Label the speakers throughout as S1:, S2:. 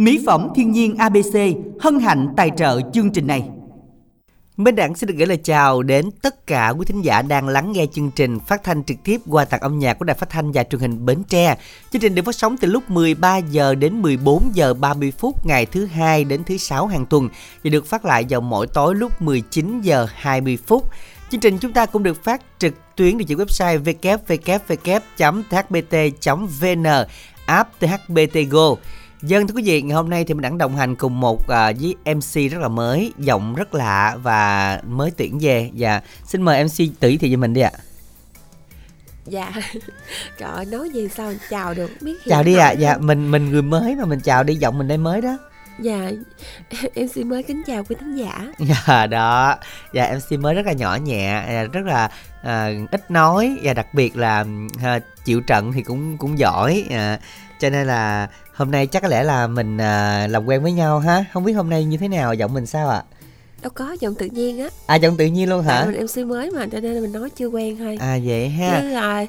S1: Mỹ phẩm thiên nhiên ABC hân hạnh tài trợ chương trình này. Minh Đẳng xin được gửi lời chào đến tất cả quý thính giả đang lắng nghe chương trình phát thanh trực tiếp qua tặng âm nhạc của Đài Phát thanh và Truyền hình Bến Tre. Chương trình được phát sóng từ lúc 13 giờ đến 14 giờ 30 phút ngày thứ hai đến thứ sáu hàng tuần và được phát lại vào mỗi tối lúc 19 giờ 20 phút. Chương trình chúng ta cũng được phát trực tuyến địa chỉ website www.thbt.vn, app THBT Go. Dân thưa quý vị, ngày hôm nay thì mình đang đồng hành cùng một uh, với MC rất là mới, giọng rất lạ và mới tuyển về. Và xin mời MC tử thì cho mình đi ạ.
S2: Dạ. Trời nói gì sao chào được biết
S1: Chào đi ạ. À. Dạ, mình mình người mới mà mình chào đi giọng mình đây mới đó.
S2: Dạ, xin mới kính chào quý thính giả.
S1: Dạ đó, dạ MC mới rất là nhỏ nhẹ, à, rất là à, ít nói và đặc biệt là à, chịu trận thì cũng cũng giỏi. À, cho nên là hôm nay chắc có lẽ là mình à, làm quen với nhau ha. Không biết hôm nay như thế nào, giọng mình sao ạ? À?
S2: đâu có giọng tự nhiên á
S1: à giọng tự nhiên luôn hả
S2: à, mình MC mới mà cho nên là mình nói chưa quen thôi
S1: à vậy ha
S2: chứ à,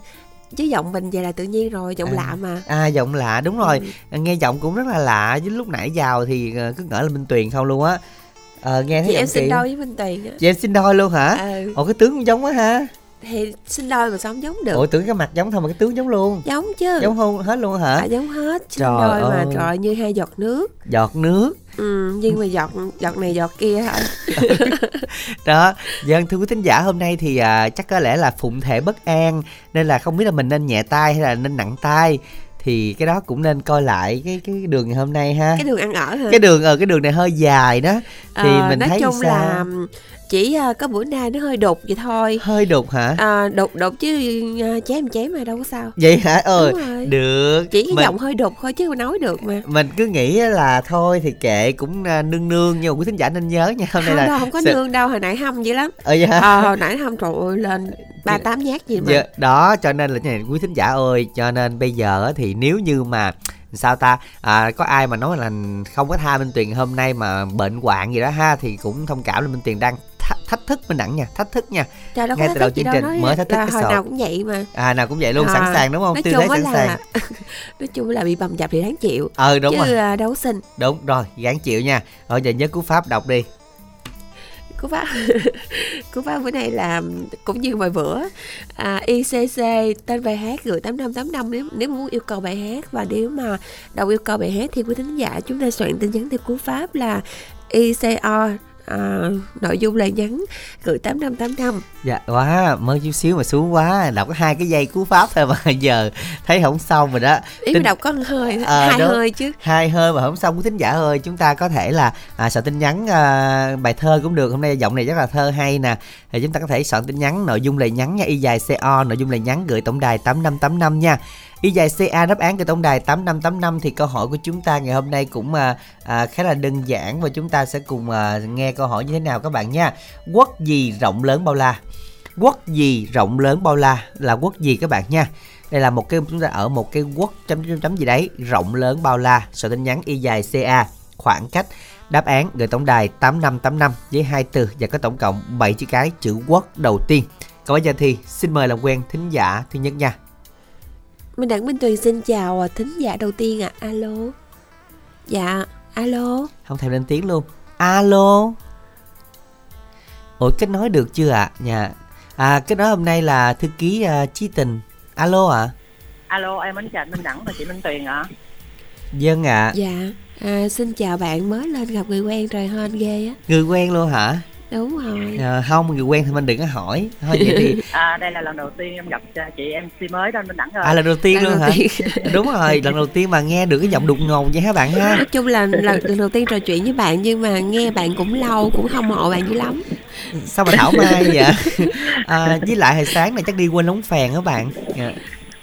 S2: chứ giọng mình vậy là tự nhiên rồi giọng
S1: à,
S2: lạ mà
S1: à giọng lạ đúng rồi ừ. nghe giọng cũng rất là lạ chứ lúc nãy vào thì ờ, cứ ngỡ là minh tuyền không luôn á
S2: ờ, nghe thấy chị em xin đôi với minh tuyền á
S1: chị em xin đôi luôn hả ừ. ồ cái tướng cũng giống quá ha
S2: thì sinh đôi mà sao không giống được.
S1: Ủa tưởng cái mặt giống thôi mà cái tướng giống luôn.
S2: Giống chứ.
S1: Giống không hết luôn hả?
S2: À, giống hết. Sinh trời ơi. mà trời như hai giọt nước.
S1: Giọt nước?
S2: Ừ nhưng mà giọt giọt này giọt kia thôi
S1: đó dân thưa quý thính giả hôm nay thì à, chắc có lẽ là phụng thể bất an nên là không biết là mình nên nhẹ tay hay là nên nặng tay. Thì cái đó cũng nên coi lại cái cái đường ngày hôm nay ha.
S2: Cái đường ăn ở hả?
S1: Cái đường ở ờ, cái đường này hơi dài đó. Thì à, mình
S2: nói
S1: thấy
S2: chung
S1: sao?
S2: là chỉ uh, có bữa nay nó hơi đục vậy thôi.
S1: Hơi đục hả?
S2: À, đục đục chứ uh, chém chém mà đâu có sao.
S1: Vậy hả? Ờ được.
S2: Chỉ cái mình... giọng hơi đục thôi chứ mà nói được mà.
S1: Mình cứ nghĩ là thôi thì kệ cũng uh, nương nương nhưng mà quý thính giả nên nhớ nha.
S2: Hôm nay là đâu, không có Sợ... nương đâu hồi nãy hâm vậy lắm.
S1: Ờ vậy hả?
S2: Ờ hồi nãy hâm trời ơi lên ba tám nhát gì mà.
S1: Dạ, đó cho nên là này quý thính giả ơi cho nên bây giờ thì nếu như mà sao ta à, có ai mà nói là không có tha minh tuyền hôm nay mà bệnh hoạn gì đó ha thì cũng thông cảm là minh tuyền đang thách thức minh đẳng nha thách thức nha.
S2: Trời ngay từ đầu chương trình mới thách thức cái hồi nào cũng vậy mà.
S1: À nào cũng vậy luôn à, sẵn sàng đúng không?
S2: nói Tư chung sẵn là, sàng. nói chung là bị bầm dập thì đáng chịu.
S1: Ờ đúng
S2: chứ
S1: rồi.
S2: à, đấu sinh
S1: đúng rồi gán chịu nha. Rồi giờ nhớ cú pháp đọc đi.
S2: Cú pháp cú pháp bữa nay là cũng như mọi bữa à, ICC tên bài hát gửi tám năm tám năm nếu nếu muốn yêu cầu bài hát. Và nếu mà đầu yêu cầu bài hát thì quý thính giả chúng ta soạn tin nhắn theo cú pháp là ICO à, nội dung là nhắn gửi tám năm tám năm.
S1: Dạ quá mới chút xíu mà xuống quá đọc có hai cái dây cú pháp thôi mà giờ thấy không xong rồi đó.
S2: Ý tin... đọc có hơi à, hai đó, hơi chứ.
S1: hai hơi mà không xong của thính giả ơi chúng ta có thể là à, soạn tin nhắn à, bài thơ cũng được. Hôm nay giọng này rất là thơ hay nè. Thì chúng ta có thể soạn tin nhắn nội dung lời nhắn nha y dài co nội dung lời nhắn gửi tổng đài tám năm tám năm nha Y dài CA đáp án từ tổng đài 8585 thì câu hỏi của chúng ta ngày hôm nay cũng à, à, khá là đơn giản và chúng ta sẽ cùng à, nghe câu hỏi như thế nào các bạn nha. Quốc gì rộng lớn bao la? Quốc gì rộng lớn bao la là quốc gì các bạn nha. Đây là một cái chúng ta ở một cái quốc chấm chấm chấm gì đấy rộng lớn bao la. Số tin nhắn y dài CA khoảng cách đáp án gửi tổng đài 8585 với hai từ và có tổng cộng 7 chữ cái chữ quốc đầu tiên. còn bây giờ thì xin mời làm quen thính giả thứ nhất nha.
S2: Minh Đặng Minh Tuyền xin chào à, thính giả đầu tiên ạ. À. Alo. Dạ, alo.
S1: Không thèm lên tiếng luôn. Alo. Ủa kết nói được chưa ạ? À? Dạ. À kết nói hôm nay là thư ký uh, Chí Tình. Alo ạ. À?
S3: Alo, em mến chào Minh Đẳng và chị Minh Tuyền ạ. À.
S1: Dân ạ. À.
S2: Dạ. À, xin chào bạn mới lên gặp người quen trời hên ghê á.
S1: Người quen luôn hả?
S2: Đúng rồi.
S1: À, không người quen thì mình đừng có hỏi. Thôi vậy thì
S3: à đây là lần đầu tiên em gặp chị mc mới đó mình đẳng rồi.
S1: À lần đầu tiên lần luôn hả? tiên. đúng rồi lần đầu tiên mà nghe được cái giọng đục ngầu vậy hả bạn ha?
S2: Nói chung là lần, lần đầu tiên trò chuyện với bạn nhưng mà nghe bạn cũng lâu cũng không mộ bạn dữ lắm.
S1: Sao mà thảo mai vậy? À, với lại hồi sáng này chắc đi quên lóng phèn đó bạn. Dạ.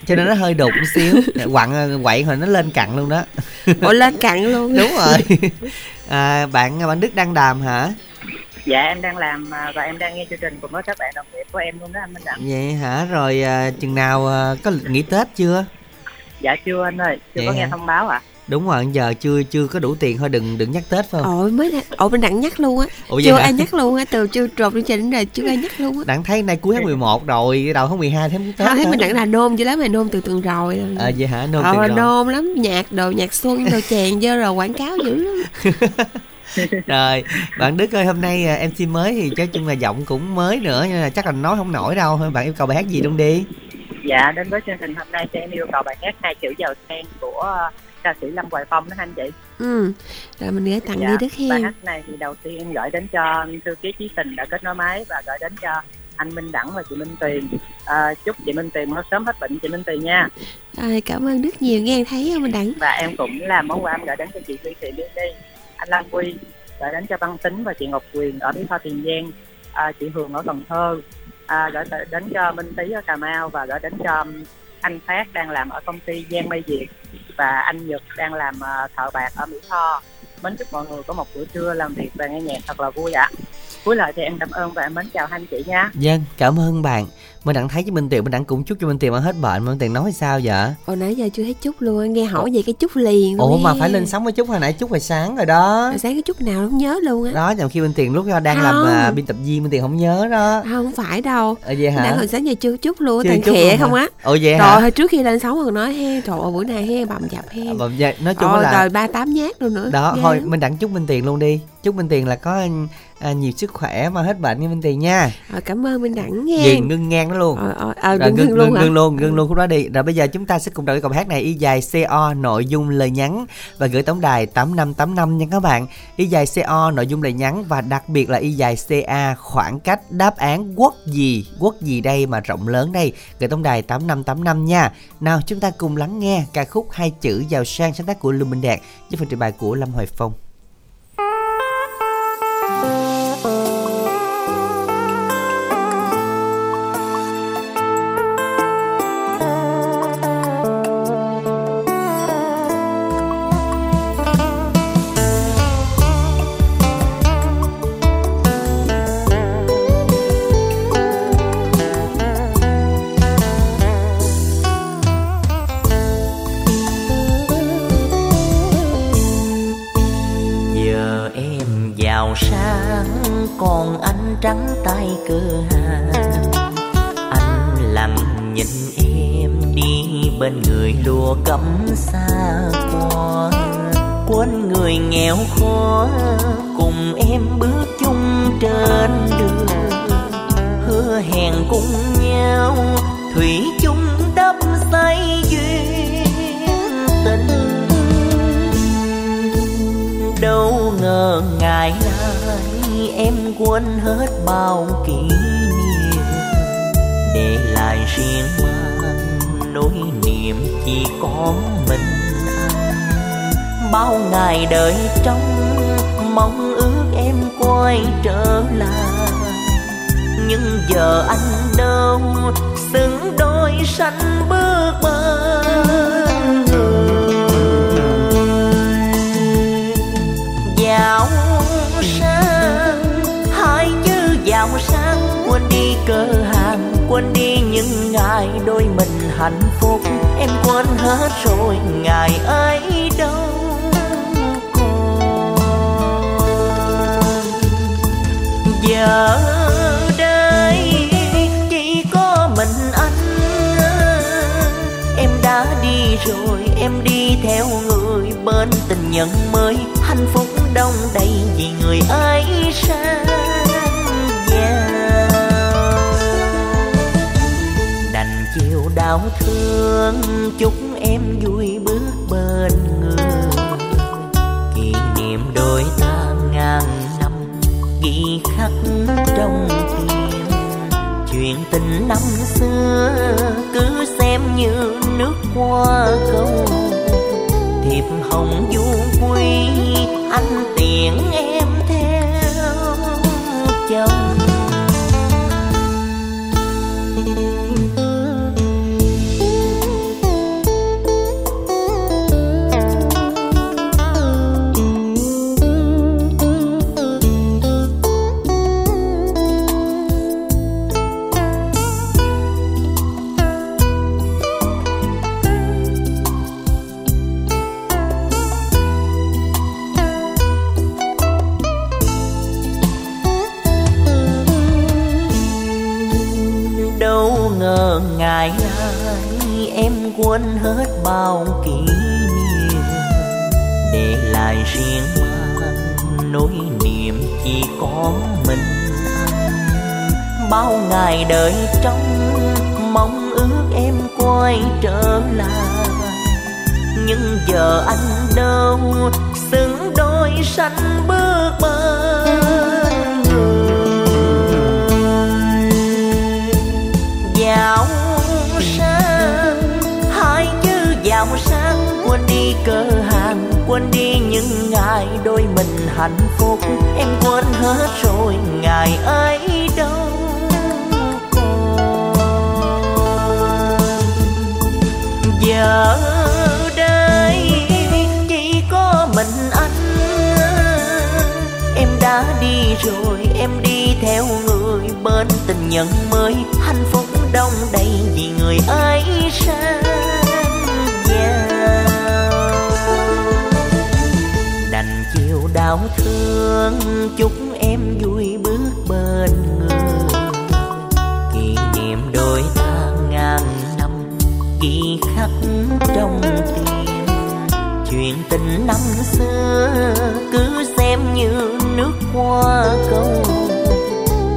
S1: cho nên nó hơi đục một xíu. Quặn quậy hồi nó lên cặn luôn đó.
S2: Ủa lên cặn luôn.
S1: Đúng rồi. À, bạn bạn đức đăng đàm hả
S3: dạ em đang làm à, và em đang nghe chương trình cùng với các bạn đồng nghiệp của em luôn đó anh Minh Đặng
S1: vậy hả? Rồi à, chừng nào à, có nghỉ Tết chưa?
S3: Dạ chưa anh ơi chưa vậy có hả? nghe thông báo ạ. À?
S1: đúng rồi giờ chưa chưa có đủ tiền thôi đừng đừng nhắc tết phải không?
S2: Ồ mới ồ bên đặng nhắc luôn á.
S1: Ủa
S2: chưa
S1: vậy hả?
S2: ai nhắc luôn á từ chưa trộn chương trình đến giờ chưa ai nhắc luôn á.
S1: Đặng thấy nay cuối tháng 11 rồi đầu tháng 12 tháng tết
S2: thấy mình đặng là nôm dữ lắm mà nôm từ tuần rồi.
S1: À vậy hả? Nôm
S2: ờ
S1: tiền rồi.
S2: nôm lắm nhạc đồ nhạc xuân đồ chèn dơ rồi quảng cáo dữ lắm
S1: rồi bạn đức ơi hôm nay à, mc mới thì nói chung là giọng cũng mới nữa nhưng là chắc là nói không nổi đâu bạn yêu cầu bài hát gì luôn đi
S3: Dạ, đến với chương trình hôm nay thì em yêu cầu bài hát hai chữ giàu sang của ờ, ca sĩ Lâm Hoài Phong đó anh chị.
S2: ừ rồi mình gửi tặng
S3: Dạ,
S2: đi đức
S3: bài
S2: hen
S3: hát này thì đầu tiên em gửi đến cho thư ký chí tình đã kết nối máy và gửi đến cho anh Minh Đẳng và chị Minh Tuyền. À, chúc chị Minh Tuyền mau sớm hết bệnh chị Minh Tuyền nha.
S2: rồi cảm ơn đức nhiều nghe thấy không mình đặng
S3: Và em cũng làm món quà em gửi đến cho chị Duy Thị Đi, anh Lan Quy, gửi đến cho Văn Tính và chị Ngọc Quyền ở Bí Tho Tiền Giang, à, chị Hường ở Cần Thơ, à, gửi đến cho Minh Tý ở Cà Mau và gửi đến cho anh Phát đang làm ở công ty Giang Mây Việt và anh Nhật đang làm à, thợ bạc ở Mỹ Tho. Mến chúc mọi người có một buổi trưa làm việc và nghe nhạc thật là vui ạ. Cuối lời thì em cảm ơn và em mến chào hai anh chị nha.
S1: Dân, vâng, cảm ơn bạn. Mình đặng thấy cho Minh Tuyền, mình đặng cũng chúc cho Minh Tuyền mà hết bệnh. Minh Tuyền nói sao vậy?
S2: hồi nãy giờ chưa thấy chút luôn nghe hỏi vậy cái chút liền
S1: Ủa mà phải lên sóng với chút hồi nãy chút hồi sáng rồi đó.
S2: Hồi sáng cái chút nào không nhớ luôn á
S1: Đó, nhằm khi Minh Tuyền lúc đang làm
S2: Không.
S1: à, biên tập viên Minh Tuyền không nhớ đó.
S2: À, không phải đâu
S1: Ờ vậy hả?
S2: Đã hồi sáng giờ chưa chút luôn
S1: Chưa
S2: khịa
S1: luôn hả?
S2: không á
S1: Ủa vậy
S2: Rồi
S1: hả?
S2: hồi trước khi lên sóng còn nói he Trời ơi bữa nay he bầm dập he
S1: À, mà dạ, nói chung
S2: Ờ,
S1: là
S2: rồi ba tám nhát luôn nữa
S1: đó
S2: Ghê
S1: thôi
S2: lắm.
S1: mình đặng chúc Minh Tuyền luôn đi. Chúc Minh Tuyền là có à, nhiều sức khỏe mà hết bệnh nha Minh Tuyền nha.
S2: Rồi cảm ơn Minh Đẳng nghe
S1: Dừng ngưng ngang đó luôn.
S2: Ờ, ờ, ờ,
S1: Rồi,
S2: ngưng,
S1: ngưng,
S2: ngưng
S1: ngưng,
S2: luôn
S1: ngưng luôn, ngưng luôn khúc đó đi. Rồi bây giờ chúng ta sẽ cùng đọc cái câu hát này y dài CO nội dung lời nhắn và gửi tổng đài 8585 nha các bạn. Y dài CO nội dung lời nhắn và đặc biệt là y dài CA khoảng cách đáp án quốc gì, quốc gì đây mà rộng lớn đây. Gửi tổng đài 8585 nha. Nào chúng ta cùng lắng nghe ca khúc hai chữ giàu sang sáng tác của Lưu Minh Đạt với phần trình bày của Lâm Hoài Phong.
S4: Người cấm xa qua quên người nghèo khó, cùng em bước chung trên đường. Hứa hẹn cùng nhau, thủy chung đắp xây duyên tình. Đâu ngờ ngày nay em quên hết bao kỷ niệm, để lại riêng mình nỗi niềm chỉ có mình anh. Bao ngày đợi trong mong ước em quay trở lại. Nhưng giờ anh đâu xứng đôi sanh bước bên người giàu sang hai chữ giàu sang quên đi cơ hàng hai đôi mình hạnh phúc. Em quên hết rồi, ngày ấy đâu còn giờ đây chỉ có mình anh. Em đã đi rồi, em đi theo người bên tình nhân mới. Hạnh phúc đông đầy vì người ấy sao chiều đau thương, chúc em vui bước bên người. Kỷ niệm đôi ta ngàn năm ghi khắc trong tim. Chuyện tình năm xưa, cứ xem như nước qua câu thiệp hồng du quy, anh tiễn em theo. Chồng hạnh phúc, em quên hết rồi, ngày ấy đâu còn. Giờ đây chỉ có mình anh, em đã đi rồi, em đi theo người bên tình nhân mới, hạnh phúc đông đầy vì người ấy sao chiều đau thương, chúc em vui bước bên người. Kỷ niệm đôi ta ngàn năm ghi khắc trong tim. Chuyện tình năm xưa, cứ xem như nước qua câu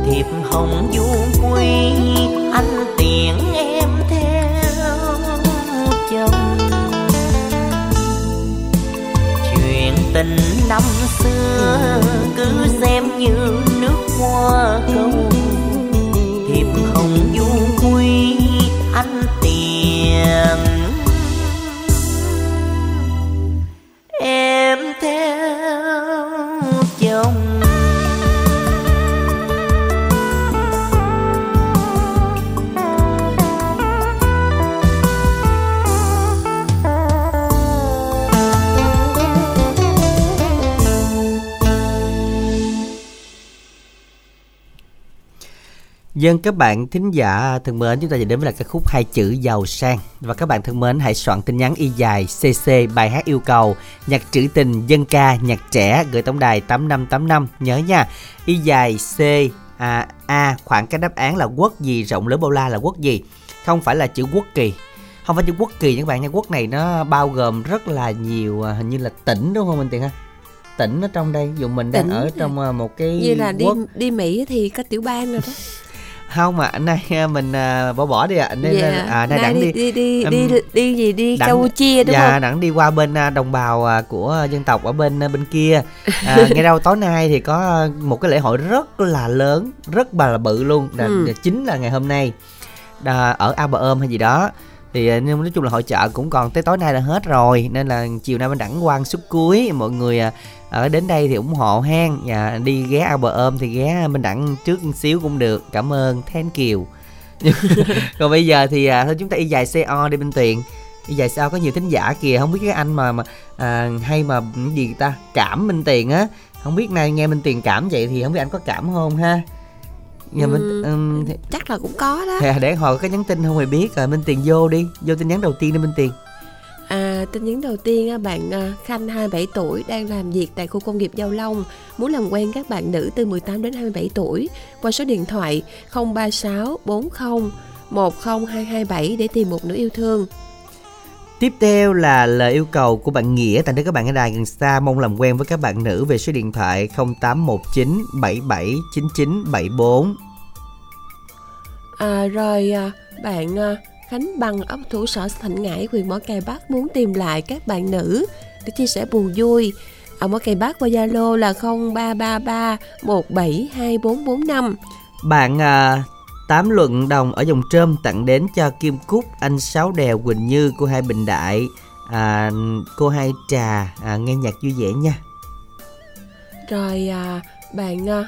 S4: thiệp hồng du quy anh tình năm xưa cứ xem như nước qua câu
S1: Dân các bạn thính giả thân mến, chúng ta sẽ đến với là ca khúc hai chữ giàu sang. Và các bạn thân mến hãy soạn tin nhắn y dài CC bài hát yêu cầu nhạc trữ tình dân ca nhạc trẻ gửi tổng đài 8585 nhớ nha y dài C à, A khoảng cái đáp án là quốc gì rộng lớn bao la là quốc gì? Không phải là chữ quốc kỳ. Không phải chữ quốc kỳ các bạn nha quốc này nó bao gồm rất là nhiều à, hình như là tỉnh đúng không anh Tiền ha? Tỉnh ở trong đây dù mình đang
S2: Tỉnh
S1: ở trong à, một cái
S2: như là đi
S1: quốc
S2: đi Mỹ thì có tiểu bang rồi đó
S1: không mà anh nay à, mình à, bỏ bỏ đi ạ. Anh nay
S2: dạ.
S1: À, nay đặng
S2: đi
S1: đi.
S2: đi đi,
S1: Ừm,
S2: đi đi gì đi?
S1: đặng-
S2: Campuchia đúng
S1: dạ
S2: không?
S1: đặng đi qua bên à, đồng bào à, của dân tộc ở bên à, bên kia. À, ngay đâu tối nay thì có một cái lễ hội rất là lớn rất là bự luôn. Là,
S2: Ừ.
S1: là chính là ngày hôm nay. À, ở Ao Bà Ôm hay gì đó. Thì à, nhưng nói chung là hội chợ cũng còn tới tối nay là hết rồi. Nên là chiều nay bên đẳng quang suốt cuối mọi người à, ở đến đây thì ủng hộ hen và đi ghé Ao Ôm thì ghé bên đẳng trước một xíu cũng được. Cảm ơn. Thank you. Còn bây giờ thì à, thôi chúng ta y dài CO đi bên tuyền. Y dài sao có nhiều thính giả kìa. Không biết cái anh mà mà à, hay mà gì ta? Cảm minh tiền á. Không biết nay nghe minh tiền cảm vậy thì không biết anh có cảm không ha? Nhà
S2: Ừ.
S1: mình ừm, thì,
S2: chắc là cũng có đó.
S1: Thì để hồi có nhắn tin không hề biết. Rồi minh tiền vô đi. Vô tin nhắn đầu tiên đi minh tiền
S2: À, tin nhắn đầu tiên bạn à, Khanh 27 tuổi đang làm việc tại khu công nghiệp Giao Long muốn làm quen các bạn nữ từ 18 đến 27 tuổi qua số điện thoại 036 40 10227 để tìm một nửa yêu thương.
S1: Tiếp theo là lời yêu cầu của bạn Nghĩa tại nơi các bạn ở đài gần xa mong làm quen với các bạn nữ về số điện thoại 0819 77 99 74.
S2: À, rồi à, bạn à, Khánh Bằng ấp thủ sở Thạnh Ngãi huyện Mỏ Cày Bắc muốn tìm lại các bạn nữ để chia sẻ buồn vui. Ở Mỏ Cày Bắc qua Zalo là 0333 172445.
S1: Bạn à, Tám Luận Đồng ở dòng trơm tặng đến cho Kim Cúc, anh Sáu Đèo, Quỳnh Như, cô hai Bình Đại, à, cô hai Trà, à, nghe nhạc vui vẻ nha.
S2: Rồi à, bạn à,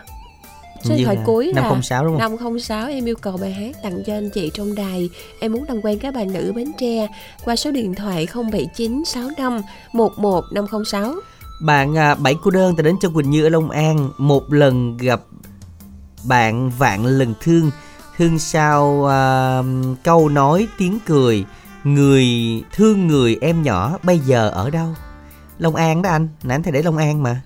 S2: số điện thoại
S1: là
S2: cuối là
S1: 506 đúng không?
S2: 506 em yêu cầu bài hát tặng cho anh chị trong đài. Em muốn làm quen các bạn nữ Bến Tre qua số điện thoại 07965 11506.
S1: Bạn à, Bảy cô đơn tặng đến cho Quỳnh Như ở Long An, một lần gặp bạn vạn lần thương, thương sao à, câu nói tiếng cười, người thương người em nhỏ bây giờ ở đâu? Long An đó anh, nãy anh thấy để Long An mà.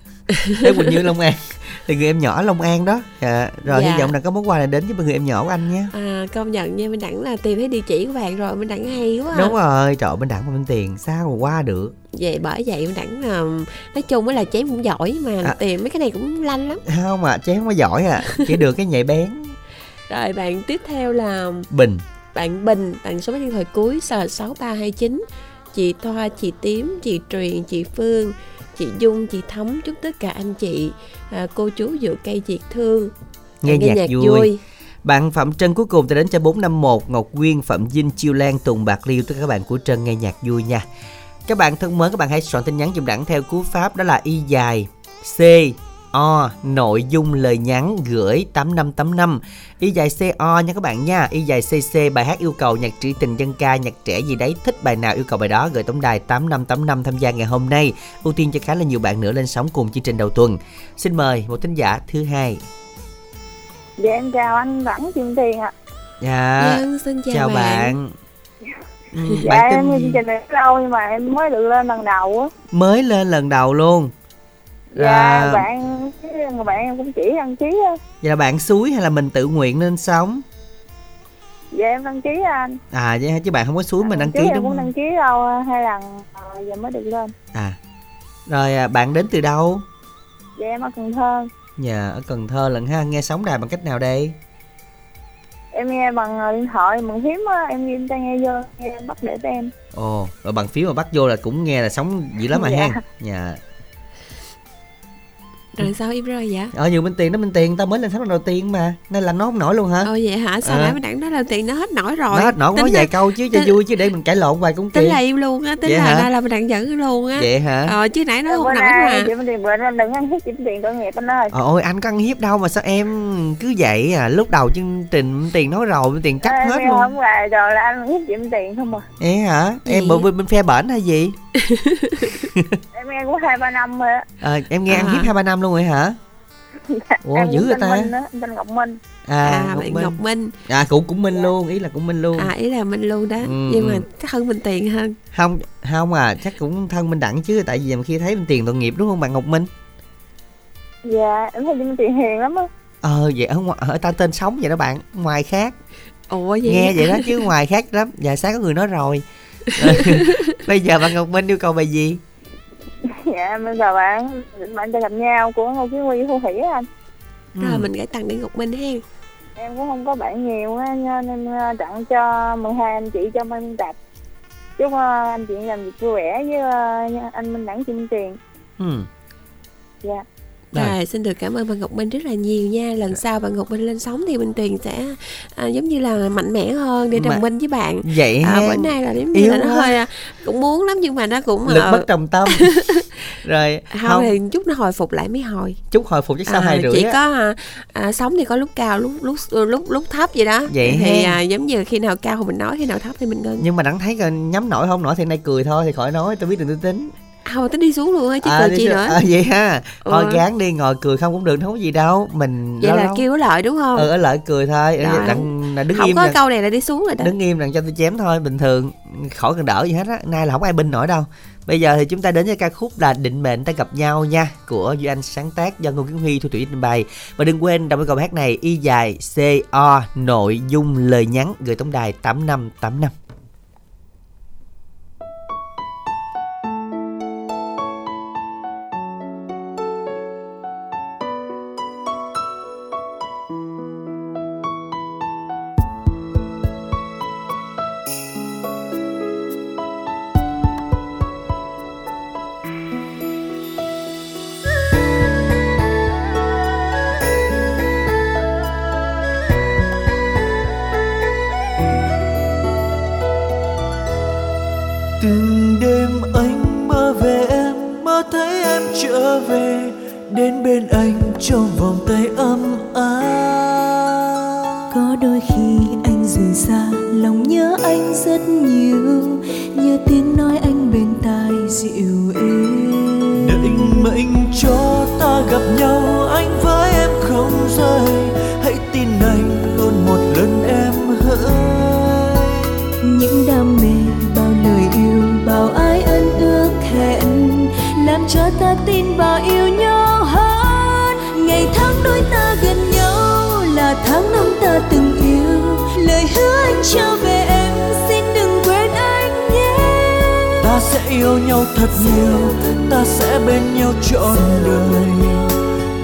S1: Thế Quỳnh Như Long An thì người em nhỏ Long An đó dạ. rồi
S2: Dạ.
S1: hy vọng là có món quà này đến với người em nhỏ của anh nhé
S2: à, công nhận nha minh đẳng là tìm thấy địa chỉ của bạn rồi minh đẳng hay quá à.
S1: đúng rồi trời bên đẳng mà bên tiền sao mà qua được
S2: vậy bởi vậy minh đẳng là nói chung mới là chém cũng giỏi mà
S1: À.
S2: tìm mấy cái này cũng lanh lắm
S1: không mà chém không có giỏi à chỉ được cái nhạy bén
S2: rồi bạn tiếp theo là
S1: bình
S2: bạn Bình bạn số máy điện thoại cuối là 6329 chị Thoa chị Tím chị Truyền chị Phương chị Dung chị Thấm chúc tất cả anh chị à, cô chú dựa cây diệt thương.
S1: Nghe,
S2: nghe
S1: nhạc, vui. bạn Phạm Trân cuối cùng thì đến cho 451 Ngọc Quyên Phạm Vinh Chiêu Lan Tùng Bạc Liêu. Tất cả các bạn của Trân nghe nhạc vui nha. Các bạn thân mến các bạn hãy soạn tin nhắn dùm đẳng theo cú pháp đó là y dài c O nội dung lời nhắn gửi 8585 Y dài CO nha các bạn nha. Y dài CC bài hát yêu cầu nhạc trữ tình dân ca nhạc trẻ gì đấy thích bài nào yêu cầu bài đó gửi tổng đài 8585 tham gia ngày hôm nay. Ưu tiên cho khá là nhiều bạn nữa lên sóng cùng chương trình đầu tuần. Xin mời một thính giả thứ hai.
S5: Dạ em chào anh Vãn Kim Tiền ạ.
S1: dạ
S2: Vâng, xin chào,
S1: chào
S2: bạn,
S1: bạn. Ừ,
S5: Dạ
S1: bạn
S5: em nghe
S1: tin
S5: chương trình này lâu nhưng mà em mới được lên lần đầu á.
S1: mới lên lần đầu luôn
S5: Dạ
S1: Là-
S5: bạn cái người bạn em cũng chỉ đăng ký á.
S1: vậy là bạn suối hay là mình tự nguyện lên sóng
S5: Dạ em đăng ký anh.
S1: à vậy hả? chứ bạn không có suối mình đăng ký
S5: em
S1: đúng không
S5: đăng ký đâu hai lần à, giờ mới được lên.
S1: à rồi à, bạn đến từ đâu
S5: Dạ em ở Cần Thơ.
S1: nhà ở Cần Thơ lần ha nghe sóng đài bằng cách nào đây
S5: Em nghe bằng ờ, điện thoại bằng phím á, em ghi tai nghe vô nghe bắt để em.
S1: ồ rồi bằng phiếu mà bắt vô là cũng nghe là sóng dữ lắm mà
S5: Dạ.
S1: hen nhà
S2: rồi sao im rồi vậy?
S1: Ở nhiều bên tiền đó bên tiền tao mới lên sóng lần đầu tiên mà. Nên là nó không nổi luôn hả?
S2: Ồ vậy hả? Sao
S1: À.
S2: nãy minh đẳng nói là tiền nó hết nổi rồi?
S1: Nó hết nổi
S2: tính
S1: vài
S2: là,
S1: câu chứ cho
S2: tính-
S1: vui chứ để mình cãi lộn vài cũng
S2: tính
S1: kỳ
S2: là im luôn á tính
S1: Vậy
S2: là
S1: hả?
S2: là minh đẳng dẫn luôn á.
S1: Vậy hả?
S2: Ờ chứ nãy nó không nổi mà.
S5: chị Tiền bữa nay đừng ăn hiếp chị Tiền tội nghiệp anh ơi.
S1: Ờ, ôi anh có ăn hiếp đâu mà sao em cứ vậy à? Lúc đầu chương trình tiền nói rồi bên tiền chắc
S5: Em
S1: hết luôn.
S5: Hôm qua rồi là anh hiếp chị Tiền không à.
S1: Ê hả? Em bên, bên phe bển hay gì
S5: Em nghe cũng hai ba năm rồi á.
S1: à, em nghe ăn
S2: À.
S1: hiếp hai ba năm luôn rồi hả? Ủa
S5: em
S1: dữ
S5: tên
S1: ta?
S5: Minh đó, em tên Ngọc Minh.
S1: à,
S2: à,
S1: Ngọc Minh.
S2: Ngọc Minh.
S1: À cũng cũng minh luôn ý là cũng minh luôn.
S2: À ý là Minh luôn đó.
S1: Ừ,
S2: nhưng mà
S1: ừ.
S2: chắc hơn Minh tiền hơn.
S1: Không không à chắc cũng thân minh đẳng chứ tại vì mà khi thấy bên tiền tội nghiệp đúng không bạn ngọc minh?
S5: Dạ em thấy chị Tiền hiền lắm á.
S1: ờ vậy ở ngoài ở ta tên sống vậy đó bạn ngoài khác.
S2: Ủa vậy
S1: nghe vậy đó chứ ngoài khác lắm. Dạ sáng có người nói rồi. Bây giờ bạn ngọc minh yêu cầu bài gì
S5: Dạ bây giờ bạn bạn cho gặp nhau của Ngô Kiến Huy Thu Thủy á anh.
S2: rồi
S1: Ừ.
S2: mình gửi tặng đến Ngọc Minh hen
S5: Em cũng không có bạn nhiều á nên em ờ, tặng cho 12 anh chị trong ban biên tập. Chúc ờ, anh chị làm việc vui vẻ với ờ, anh Minh Đẳng Kim Tiền.
S1: ừ.
S5: Dạ.
S1: Rồi.
S2: Rồi, xin được cảm ơn bạn Ngọc Minh rất là nhiều nha. Lần sau bạn Ngọc Minh lên sóng thì Minh Tuyền sẽ à, giống như là mạnh mẽ hơn để
S1: Mà-
S2: đồng minh với bạn.
S1: vậy
S2: À, bữa nay là giống như
S1: Yếu
S2: là nó hơi à, cũng muốn lắm nhưng mà nó cũng
S1: lực
S2: ờ,
S1: bất trọng tâm rồi
S2: không,
S1: không
S2: thì chút nó hồi phục lại mới hồi.
S1: chút hồi phục chắc sau
S2: À,
S1: hai rưỡi
S2: chỉ
S1: á.
S2: có à, à, sóng thì có lúc cao lúc lúc lúc lúc thấp vậy đó.
S1: Vậy
S2: thì à, giống như khi nào cao thì mình nói khi nào thấp thì mình ngưng.
S1: nhưng mà đặng thấy nhắm nổi không nổi thì nay cười thôi thì khỏi nói tôi biết đừng tôi tính
S2: Không tính đi xuống luôn á chứ
S1: à,
S2: cười chi nữa.
S1: à, vậy ha thôi
S2: Ừ.
S1: gán đi ngồi cười không cũng được không có gì đâu mình
S2: vậy
S1: lâu
S2: là
S1: lâu-
S2: kêu lợi đúng không?
S1: ừ ở lại cười thôi
S2: Rồi.
S1: đặng là đứng
S2: không
S1: im
S2: có
S1: đặng,
S2: câu này là đi xuống rồi đó.
S1: đứng im đặng cho tôi chém thôi bình thường khỏi cần đỡ gì hết á nay là không ai binh nổi đâu bây giờ thì chúng ta đến với ca khúc là định mệnh ta gặp nhau nha của duy anh sáng tác do ngô kiến huy thu thủy trình bày và đừng quên đọc cái câu hát này y dài c o nội dung lời nhắn gửi tổng đài tám năm tám năm
S6: ta tin vào yêu nhau ngày tháng đôi ta gần nhau là tháng năm ta từng yêu. Lời hứa anh trở về em xin đừng quên anh nhé.
S7: Ta sẽ yêu nhau thật nhiều ta sẽ bên nhau trọn đời.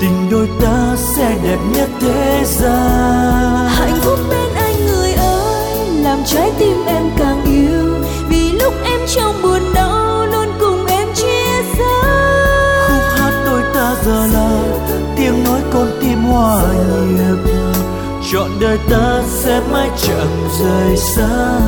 S7: Tình đôi ta sẽ đẹp nhất thế gian.
S6: Hạnh phúc bên anh người ơi làm trái tim em càng yêu
S7: giờ là tiếng nói con tim hòa nhịp. Trọn đời ta sẽ mãi chẳng rời xa.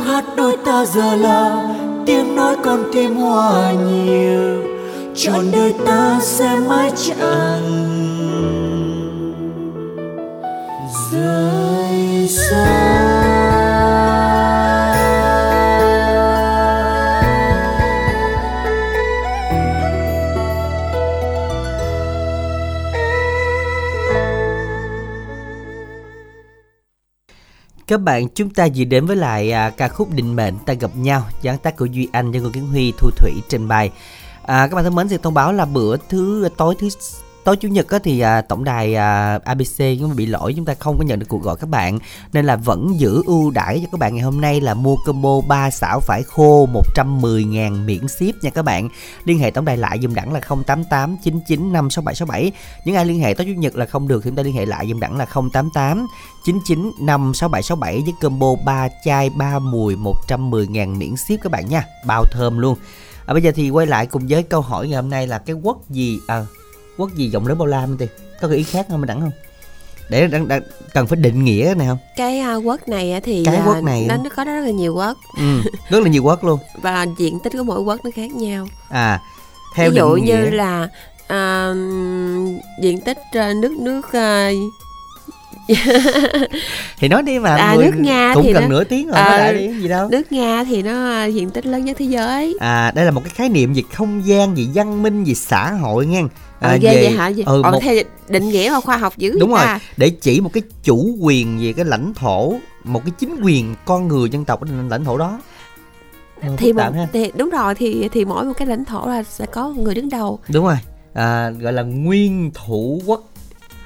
S7: Hát đôi ta giờ là tiếng nói con tim hòa nhiều, trọn đời ta sẽ mãi chẳng rời xa.
S1: Các bạn chúng ta vừa đến với lại à, ca khúc Định mệnh ta gặp nhau sáng tác của Duy Anh do Ngô Kiến Huy thu thủy trình bày. À, các bạn thân mến xin thông báo là bữa thứ tối thứ tối chủ nhật á, thì à, tổng đài à, ABC cũng bị lỗi chúng ta không có nhận được cuộc gọi các bạn. Nên là vẫn giữ ưu đãi cho các bạn ngày hôm nay là mua combo 3 xảo phải khô 110.000 miễn ship nha các bạn. Liên hệ tổng đài lại dùm đẳng là 088 99 56767 những ai liên hệ tối chủ nhật là không được thì chúng ta liên hệ lại dùm đẳng là 088 99 56767 với combo 3 chai 3 mùi 110.000 miễn ship các bạn nha. Bao thơm luôn. À, bây giờ thì quay lại cùng với câu hỏi ngày hôm nay là cái quốc gì? À, quốc gì giọng lớn bao la thì có cái ý khác không? Mình đẳng không? Để đang, đang, cần phải định nghĩa này không?
S2: Cái uh, quốc này thì
S1: Cái
S2: à,
S1: quốc này
S2: nó, nó có rất là nhiều quốc.
S1: Ừ, rất là nhiều quốc luôn.
S2: Và diện tích của mỗi quốc nó khác nhau.
S1: À theo
S2: ví dụ như
S1: nghĩa.
S2: là à, diện tích à, nước nước à,
S1: thì nói đi mà
S2: À, nước Nga
S1: cũng
S2: thì
S1: cần
S2: nó-
S1: nửa tiếng rồi
S2: à,
S1: lại đi gì đâu.
S2: nước nga thì nó diện tích lớn nhất thế giới.
S1: À đây là một cái khái niệm về không gian về văn minh về xã hội nha
S2: à, ghê vậy hả?
S1: Ừ,
S2: Còn
S1: một,
S2: theo định nghĩa và khoa học dữ
S1: đúng rồi.
S2: ta?
S1: để chỉ một cái chủ quyền về cái lãnh thổ một cái chính quyền con người dân tộc ở trên lãnh thổ đó. Ừ,
S2: thì, một, thì đúng rồi thì thì mỗi một cái lãnh thổ là sẽ có một người đứng đầu.
S1: Đúng rồi. À, gọi là nguyên thủ quốc.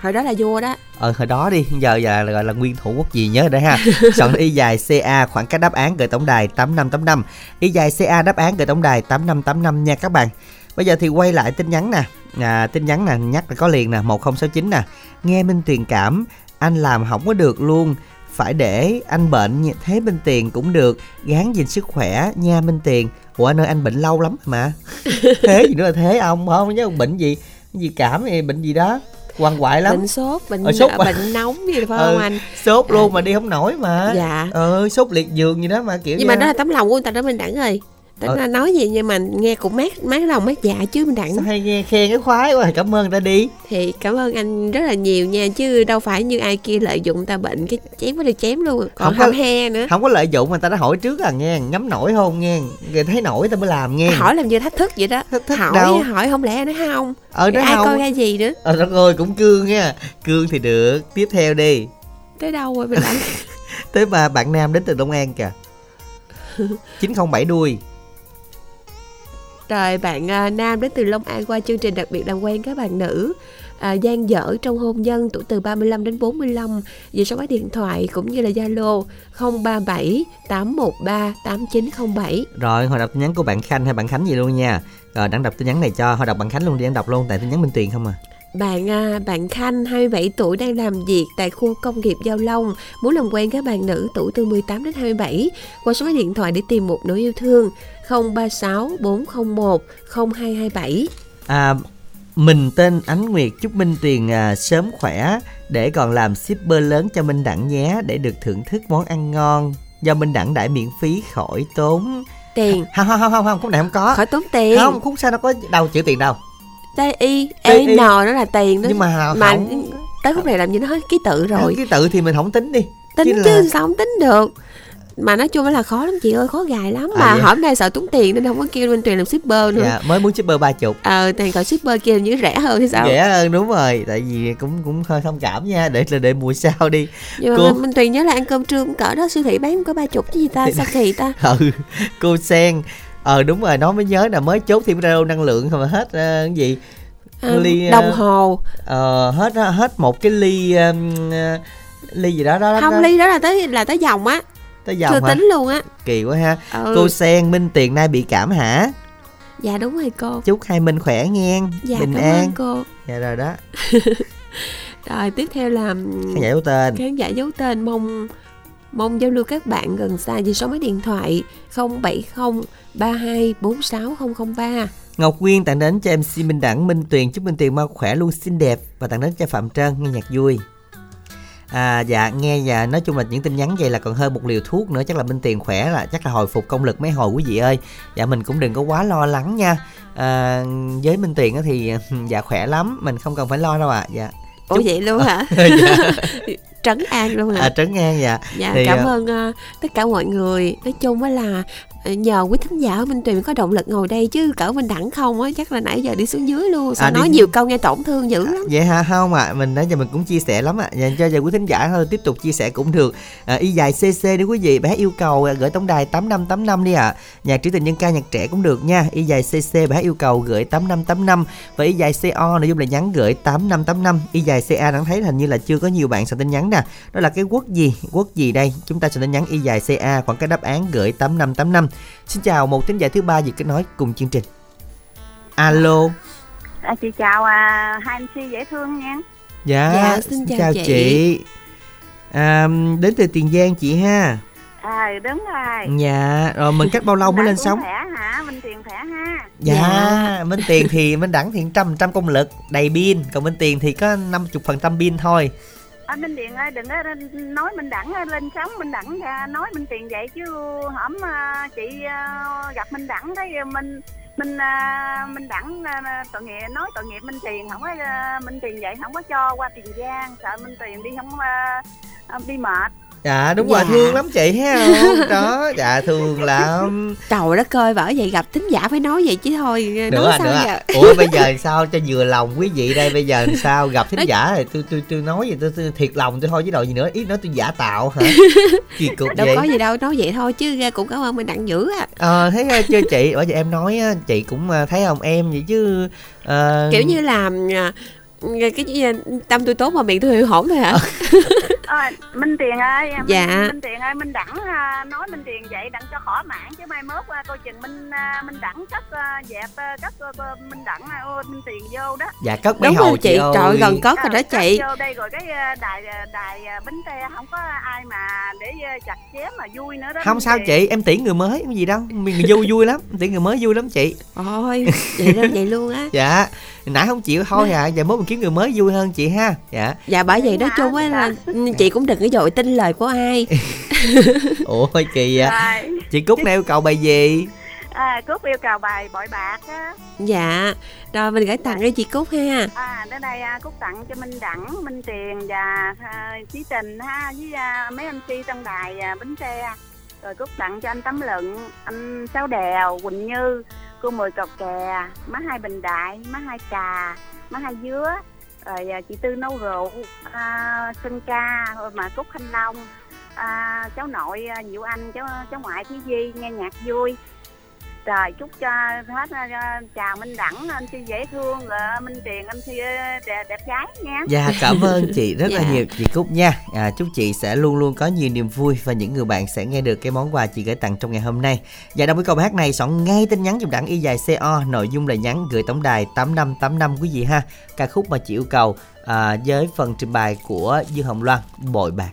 S2: Hồi đó là vua đó.
S1: Ờ hồi đó đi giờ giờ là gọi là nguyên thủ quốc gì nhớ đấy ha. Soạn y dài ca khoảng cách đáp án gửi tổng đài tám năm tám năm. Y dài ca đáp án gửi tổng đài tám năm tám năm nha các bạn. Bây giờ thì quay lại tin nhắn nè à, tin nhắn nè nhắc là có liền nè 1069 nè. Nghe minh truyền cảm anh làm không có được luôn. Phải để anh bệnh thế Minh Tiền cũng được. Gán gìn sức khỏe nha Minh Tiền ủa anh ơi anh bệnh lâu lắm mà. Thế gì nữa là thế? Ông không nhớ ông bệnh gì? Gì cảm hay bệnh gì đó? Quằn quại lắm.
S2: Bệnh sốt bệnh
S1: Ờ, sốt
S2: à,
S1: mà.
S2: bệnh nóng gì phải
S1: Ừ,
S2: không anh?
S1: sốt luôn mà đi không nổi mà.
S2: Dạ.
S1: ờ sốt liệt giường gì đó mà kiểu
S2: nhưng mà
S1: như-
S2: đó là tấm lòng của người ta đó mình đẳng rồi tính
S1: Ờ.
S2: là nói gì nhưng mà nghe cũng mát mát lòng mát dạ chứ mình
S1: sao hay nghe khen cái khoái quá cảm ơn ta đi.
S2: Thì cảm ơn anh rất là nhiều nha chứ đâu phải như ai kia lợi dụng ta bệnh cái chém mới được chém luôn còn
S1: Không có-
S2: không he nữa.
S1: không có lợi dụng mà ta đã hỏi trước à nghe ngắm nổi không nghe người thấy nổi ta mới làm nghe.
S2: Hỏi làm như thách thức vậy đó.
S1: Thách thức
S2: hỏi
S1: đâu?
S2: hỏi không lẽ nói không?
S1: Ờ nó
S2: ai
S1: không.
S2: coi ra gì nữa?
S1: Ờ đất ơi cũng cương nha. Cương thì được tiếp theo đi.
S2: Tới đâu rồi mình đẳng
S1: tới mà bạn nam đến từ Long An kìa. 907 đuôi
S2: rồi bạn à, Nam đến từ Long An qua chương trình đặc biệt làm quen các bạn nữ. À, gian dở trong hôn nhân tuổi từ 35 đến 45 về số máy điện thoại cũng như là Zalo 037 813 8907
S1: rồi hồi đọc tin nhắn của bạn Khanh. Hay bạn Khánh gì luôn nha. Rồi đang đọc tin nhắn này cho. Hồi đọc bạn Khánh luôn đi đang đọc luôn. Tại tin nhắn Minh Tuyền không à.
S2: Bạn à, bạn Khanh 27 tuổi đang làm việc tại khu công nghiệp Giao Long. Muốn làm quen các bạn nữ tuổi từ 18 đến 27 qua số máy điện thoại để tìm một nửa yêu thương. 036 401 0227
S1: à mình tên Ánh Nguyệt chúc Minh Tuyền à, sớm khỏe để còn làm shipper lớn cho Minh Đẳng nhé để được thưởng thức món ăn ngon. Do Minh Đẳng đãi miễn phí khỏi tốn.
S2: Tiền.
S1: Không không không không không khúc này không có.
S2: Khỏi tốn tiền.
S1: Không khúc sao nó có đâu chữ tiền đâu
S2: T I E. N đó là tiền đó.
S1: Nhưng mà
S2: mà
S1: không.
S2: tới khúc này làm gì nó hết ký tự rồi.
S1: cái tự thì mình không tính đi.
S2: Tính
S1: chứ
S2: chứ,
S1: là-
S2: sao không tính được. Mà nói chung là khó lắm chị ơi khó gài lắm.
S1: À,
S2: mà hôm nay sợ tốn tiền nên không có kêu bên truyền làm shipper nữa.
S1: Dạ mới muốn shipper ba chục.
S2: Ờ tiền còn shipper kia như rẻ hơn hay sao?
S1: Rẻ hơn đúng rồi. Tại vì cũng cũng hơi thông cảm nha. Để là để mùa sau đi.
S2: Nhưng mà
S1: Cô-
S2: mình, mình tùy nhớ là ăn cơm trưa cũng cỡ đó siêu thị bán có ba chục chứ gì ta? Sao kỳ ta?
S1: Ừ cô sen ờ đúng rồi nó mới nhớ là mới chốt thêm radio năng lượng không mà hết ờ, cái gì?
S2: À,
S1: ly ờ,
S2: đồng hồ.
S1: ờ, hết hết một cái ly um, ờ, ly gì đó đó
S2: không
S1: đó,
S2: ly đó là tới là tới dòng á.
S1: Tới
S2: chưa
S1: dòng hả?
S2: tính luôn á.
S1: Kỳ quá ha.
S2: Ừ.
S1: cô sen minh tiền nay bị cảm hả?
S2: Dạ đúng rồi cô.
S1: Chúc hai minh khỏe nghe.
S2: Dạ
S1: bình an
S2: ơn cô.
S1: Dạ rồi đó.
S2: Rồi tiếp theo là
S1: khán giả có tên.
S2: khán giả giấu tên mong mong giao lưu các bạn gần xa về số máy điện thoại 070 32 46003
S1: Ngọc Nguyên tặng đến cho MC Minh Đẳng Minh Tuyền chúc Minh Tuyền mau khỏe luôn xinh đẹp và tặng đến cho Phạm Trân nghe nhạc vui. À dạ nghe và nói chung là những tin nhắn vậy là còn hơn một liều thuốc nữa chắc là Minh Tiền khỏe là chắc là hồi phục công lực mấy hồi quý vị ơi. Dạ mình cũng đừng có quá lo lắng nha. À, với Minh Tiền á thì dạ khỏe lắm, mình không cần phải lo đâu ạ. À. Dạ.
S2: Ủa
S1: Chúc-
S2: vậy luôn hả?
S1: dạ.
S2: Trấn an luôn hả?
S1: À, trấn an dạ.
S2: dạ
S1: thì,
S2: cảm
S1: à,
S2: ơn ờ, tất cả mọi người nói chung á là nhờ quý thính giả ở Minh Tuyền có động lực ngồi đây chứ cỡ Minh Đẳng không á chắc là nãy giờ đi xuống dưới luôn sao
S1: À, đi
S2: nói
S1: xuống-
S2: nhiều câu nghe tổn thương dữ lắm.
S1: Vậy hả? Không ạ à? Mình nãy giờ mình cũng chia sẻ lắm ạ à. Dành cho giờ quý thính giả thôi Tiếp tục chia sẻ cũng được. À, Y dài CC đi quý vị Bé yêu cầu gửi tổng đài 8585 đi ạ. À. Nhạc trữ tình nhân ca nhạc trẻ cũng được nha. Y dài CC bé yêu cầu gửi 8585 Và y dài CO nội dung là nhắn gửi 8585 Y dài CA đang thấy hình như là chưa có nhiều bạn soạn tin nhắn nè. Đó là cái quốc gì? Quốc gì đây? Chúng ta soạn tin nhắn y dài CA Khoảng cái đáp án gửi 8585 Xin chào một thính giả thứ ba gì kết nối cùng chương trình Alo
S8: À, chị chào à, hai si dễ thương nha.
S1: Dạ,
S2: Dạ, xin chào chị.
S1: chị. À, đến từ Tiền Giang chị ha.
S8: À đúng rồi.
S1: Dạ, rồi mình cách bao lâu mới lên sóng?
S8: Khỏe hả? Minh Tiền khỏe ha.
S1: Dạ,
S2: Dạ.
S1: Minh Tiền thì Minh Đẳng thì trăm trăm công lực, đầy pin, còn Minh Tiền thì có 50% pin thôi.
S8: À, Minh điện ơi đừng có nói Minh Đẳng lên sóng Minh Đẳng nói Minh Tiền vậy chứ hổm à, chị à, gặp Minh Đẳng thấy mình mình à, mình Minh Đẳng tội nghiệp nói tội nghiệp Minh Tiền không có Minh Tiền vậy không có cho qua Tiền Giang sợ Minh Tiền đi không đi mệt.
S1: Dạ, đúng
S2: Dạ.
S1: rồi, thương lắm chị thấy không? Đó, dạ thương lắm.
S2: trời đất ơi bởi vậy gặp thính giả phải nói vậy chứ thôi
S1: Nữa
S2: nói
S1: à,
S2: sao
S1: nữa
S2: giờ
S1: à. Ủa bây giờ sao cho vừa lòng quý vị đây, bây giờ sao gặp thính giả thì tôi tôi tôi nói gì tôi, tôi thiệt lòng tôi thôi chứ đâu gì nữa, ý nói tôi giả tạo hả? Kỳ cục
S2: đâu
S1: vậy.
S2: có gì đâu nói vậy thôi chứ cũng cảm ơn mình đặng dữ à
S1: Ờ thấy ờ, chưa chị bởi vì em nói chị cũng ờ, thấy không em vậy chứ ờ,
S2: kiểu như là à, cái gì tâm tôi tốt mà miệng tôi hư hổn thôi hả?
S8: À, minh tiền ơi minh,
S2: dạ.
S8: minh tiền ơi minh đẳng à, nói minh tiền vậy đặng cho khỏi mạng chứ mai mốt à, coi chừng minh à, minh đẳng cất dẹp cất minh đẳng minh tiền vô đó.
S1: Dạ cất mấy hầu chị,
S2: chị trời gần cất rồi đó chị.
S8: vô đây rồi cái đài đài bánh te không có ai mà để chặt chém mà vui nữa đó
S1: không sao tiền. chị em tuyển người mới cái gì đâu. Mình vui vui lắm tuyển người mới vui lắm chị.
S2: Ôi vậy đó vậy luôn á.
S1: Dạ nãy không chịu thôi à giờ mốt mình kiếm người mới vui hơn chị ha. Dạ.
S2: Dạ bởi vậy nói chung á là chị cũng đừng có dội tin lời của ai.
S1: Ủa kỳ à chị cúc này yêu cầu bài gì?
S8: À cúc yêu cầu bài bội bạc á.
S2: Dạ rồi mình gửi tặng cho chị cúc ha.
S8: À đến đây à, cúc tặng cho minh đẳng minh tiền và à, chí tình ha với à, mấy anh si tân đài à, bánh xe rồi cúc tặng cho anh tấm lựng anh sáu đèo quỳnh như cô mười cọc kè má hai bình đại má hai trà má hai dứa rồi à, chị tư nấu rượu à, sân ca mà cúc thanh long à, cháu nội à, diệu anh cháu à, cháu ngoại thúy di nghe nhạc vui rồi chúc cho hết uh, chào minh đẳng anh thi dễ thương là minh tiền anh thi đẹp, đẹp gái nha.
S1: Dạ cảm ơn chị rất dạ. là nhiều chị cúc nha. À, chúc chị sẽ luôn luôn có nhiều niềm vui và những người bạn sẽ nghe được cái món quà chị gửi tặng trong ngày hôm nay. Và trong cái câu hát này soạn ngay tin nhắn dùm đẳng y dài co nội dung là nhắn gửi tổng đài tám năm tám năm quý vị ha. Ca khúc mà chị yêu cầu à, với phần trình bày của dương hồng loan bội bạc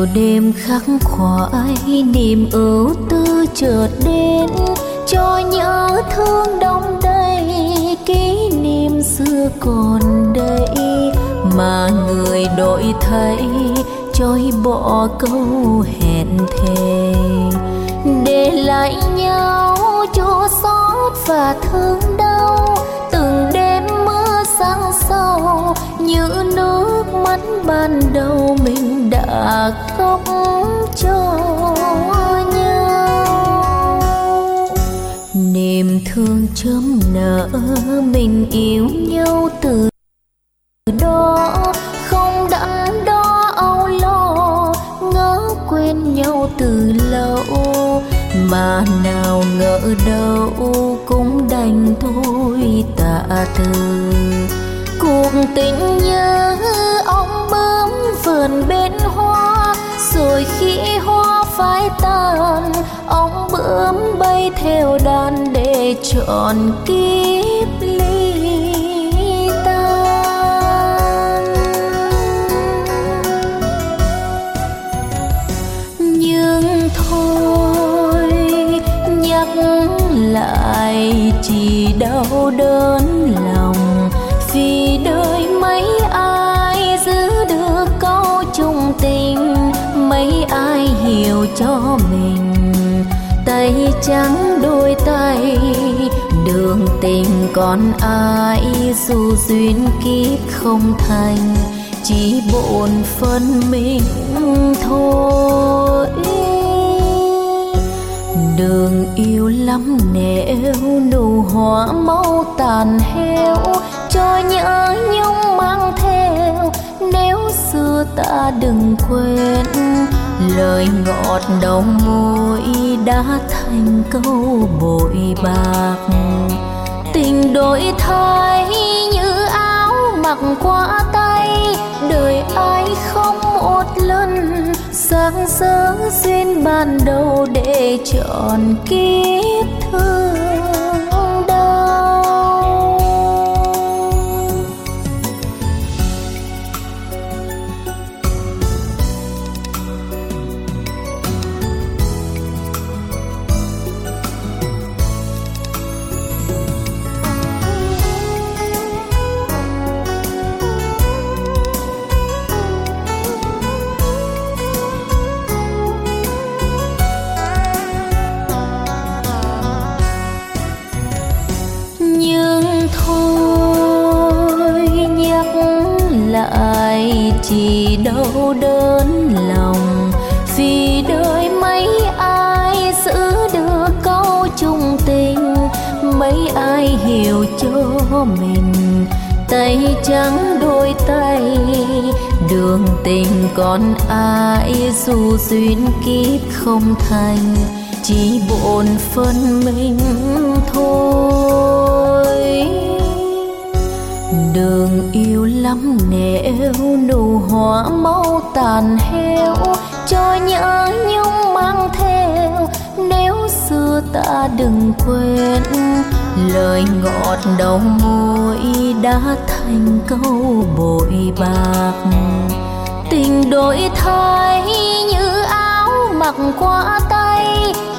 S6: nhiều đêm khắc khoải, niềm ưu tư chợt đến. Cho nhớ thương đông đầy, kỷ niệm xưa còn đây. Mà người đổi thay trôi bỏ câu hẹn thề. Để lại nhau chua xót và thương đau. Từng đêm mưa sáng như nước mắt ban đầu mình đã khóc cho nhau. Niềm thương chớm nở, mình yêu nhau từ đó. Không đắn đo âu lo, ngỡ quên nhau từ lâu. Mà nào ngờ đâu, cũng đành thôi tạ từ cuộc tình như ông bướm vườn bên hoa, rồi khi hoa phai tàn ông bướm bay theo đàn để chọn kiếp cho mình. Tay trắng đôi tay, đường tình còn ai dù duyên kiếp không thành, chỉ bổn phân mình thôi. Đường yêu lắm nẻo nụ hoa mau tàn heo cho nhớ nhung mang theo. Nếu xưa ta đừng quên lời ngọt đầu môi đã thành câu bội bạc. Tình đổi thay như áo mặc qua tay, đời ai không một lần sáng sớm duyên ban đầu để chọn kiếp thương. Mình. Tay trắng đôi tay, đường tình còn ai dù duyên kiếp không thành, chỉ bộn phân mình thôi. Đường yêu lắm nẻo, nụ hoa mau tàn heo cho nhớ nhung mang theo, nếu xưa ta đừng quên lời ngọt đầu môi đã thành câu bội bạc. Tình đổi thay như áo mặc qua tay,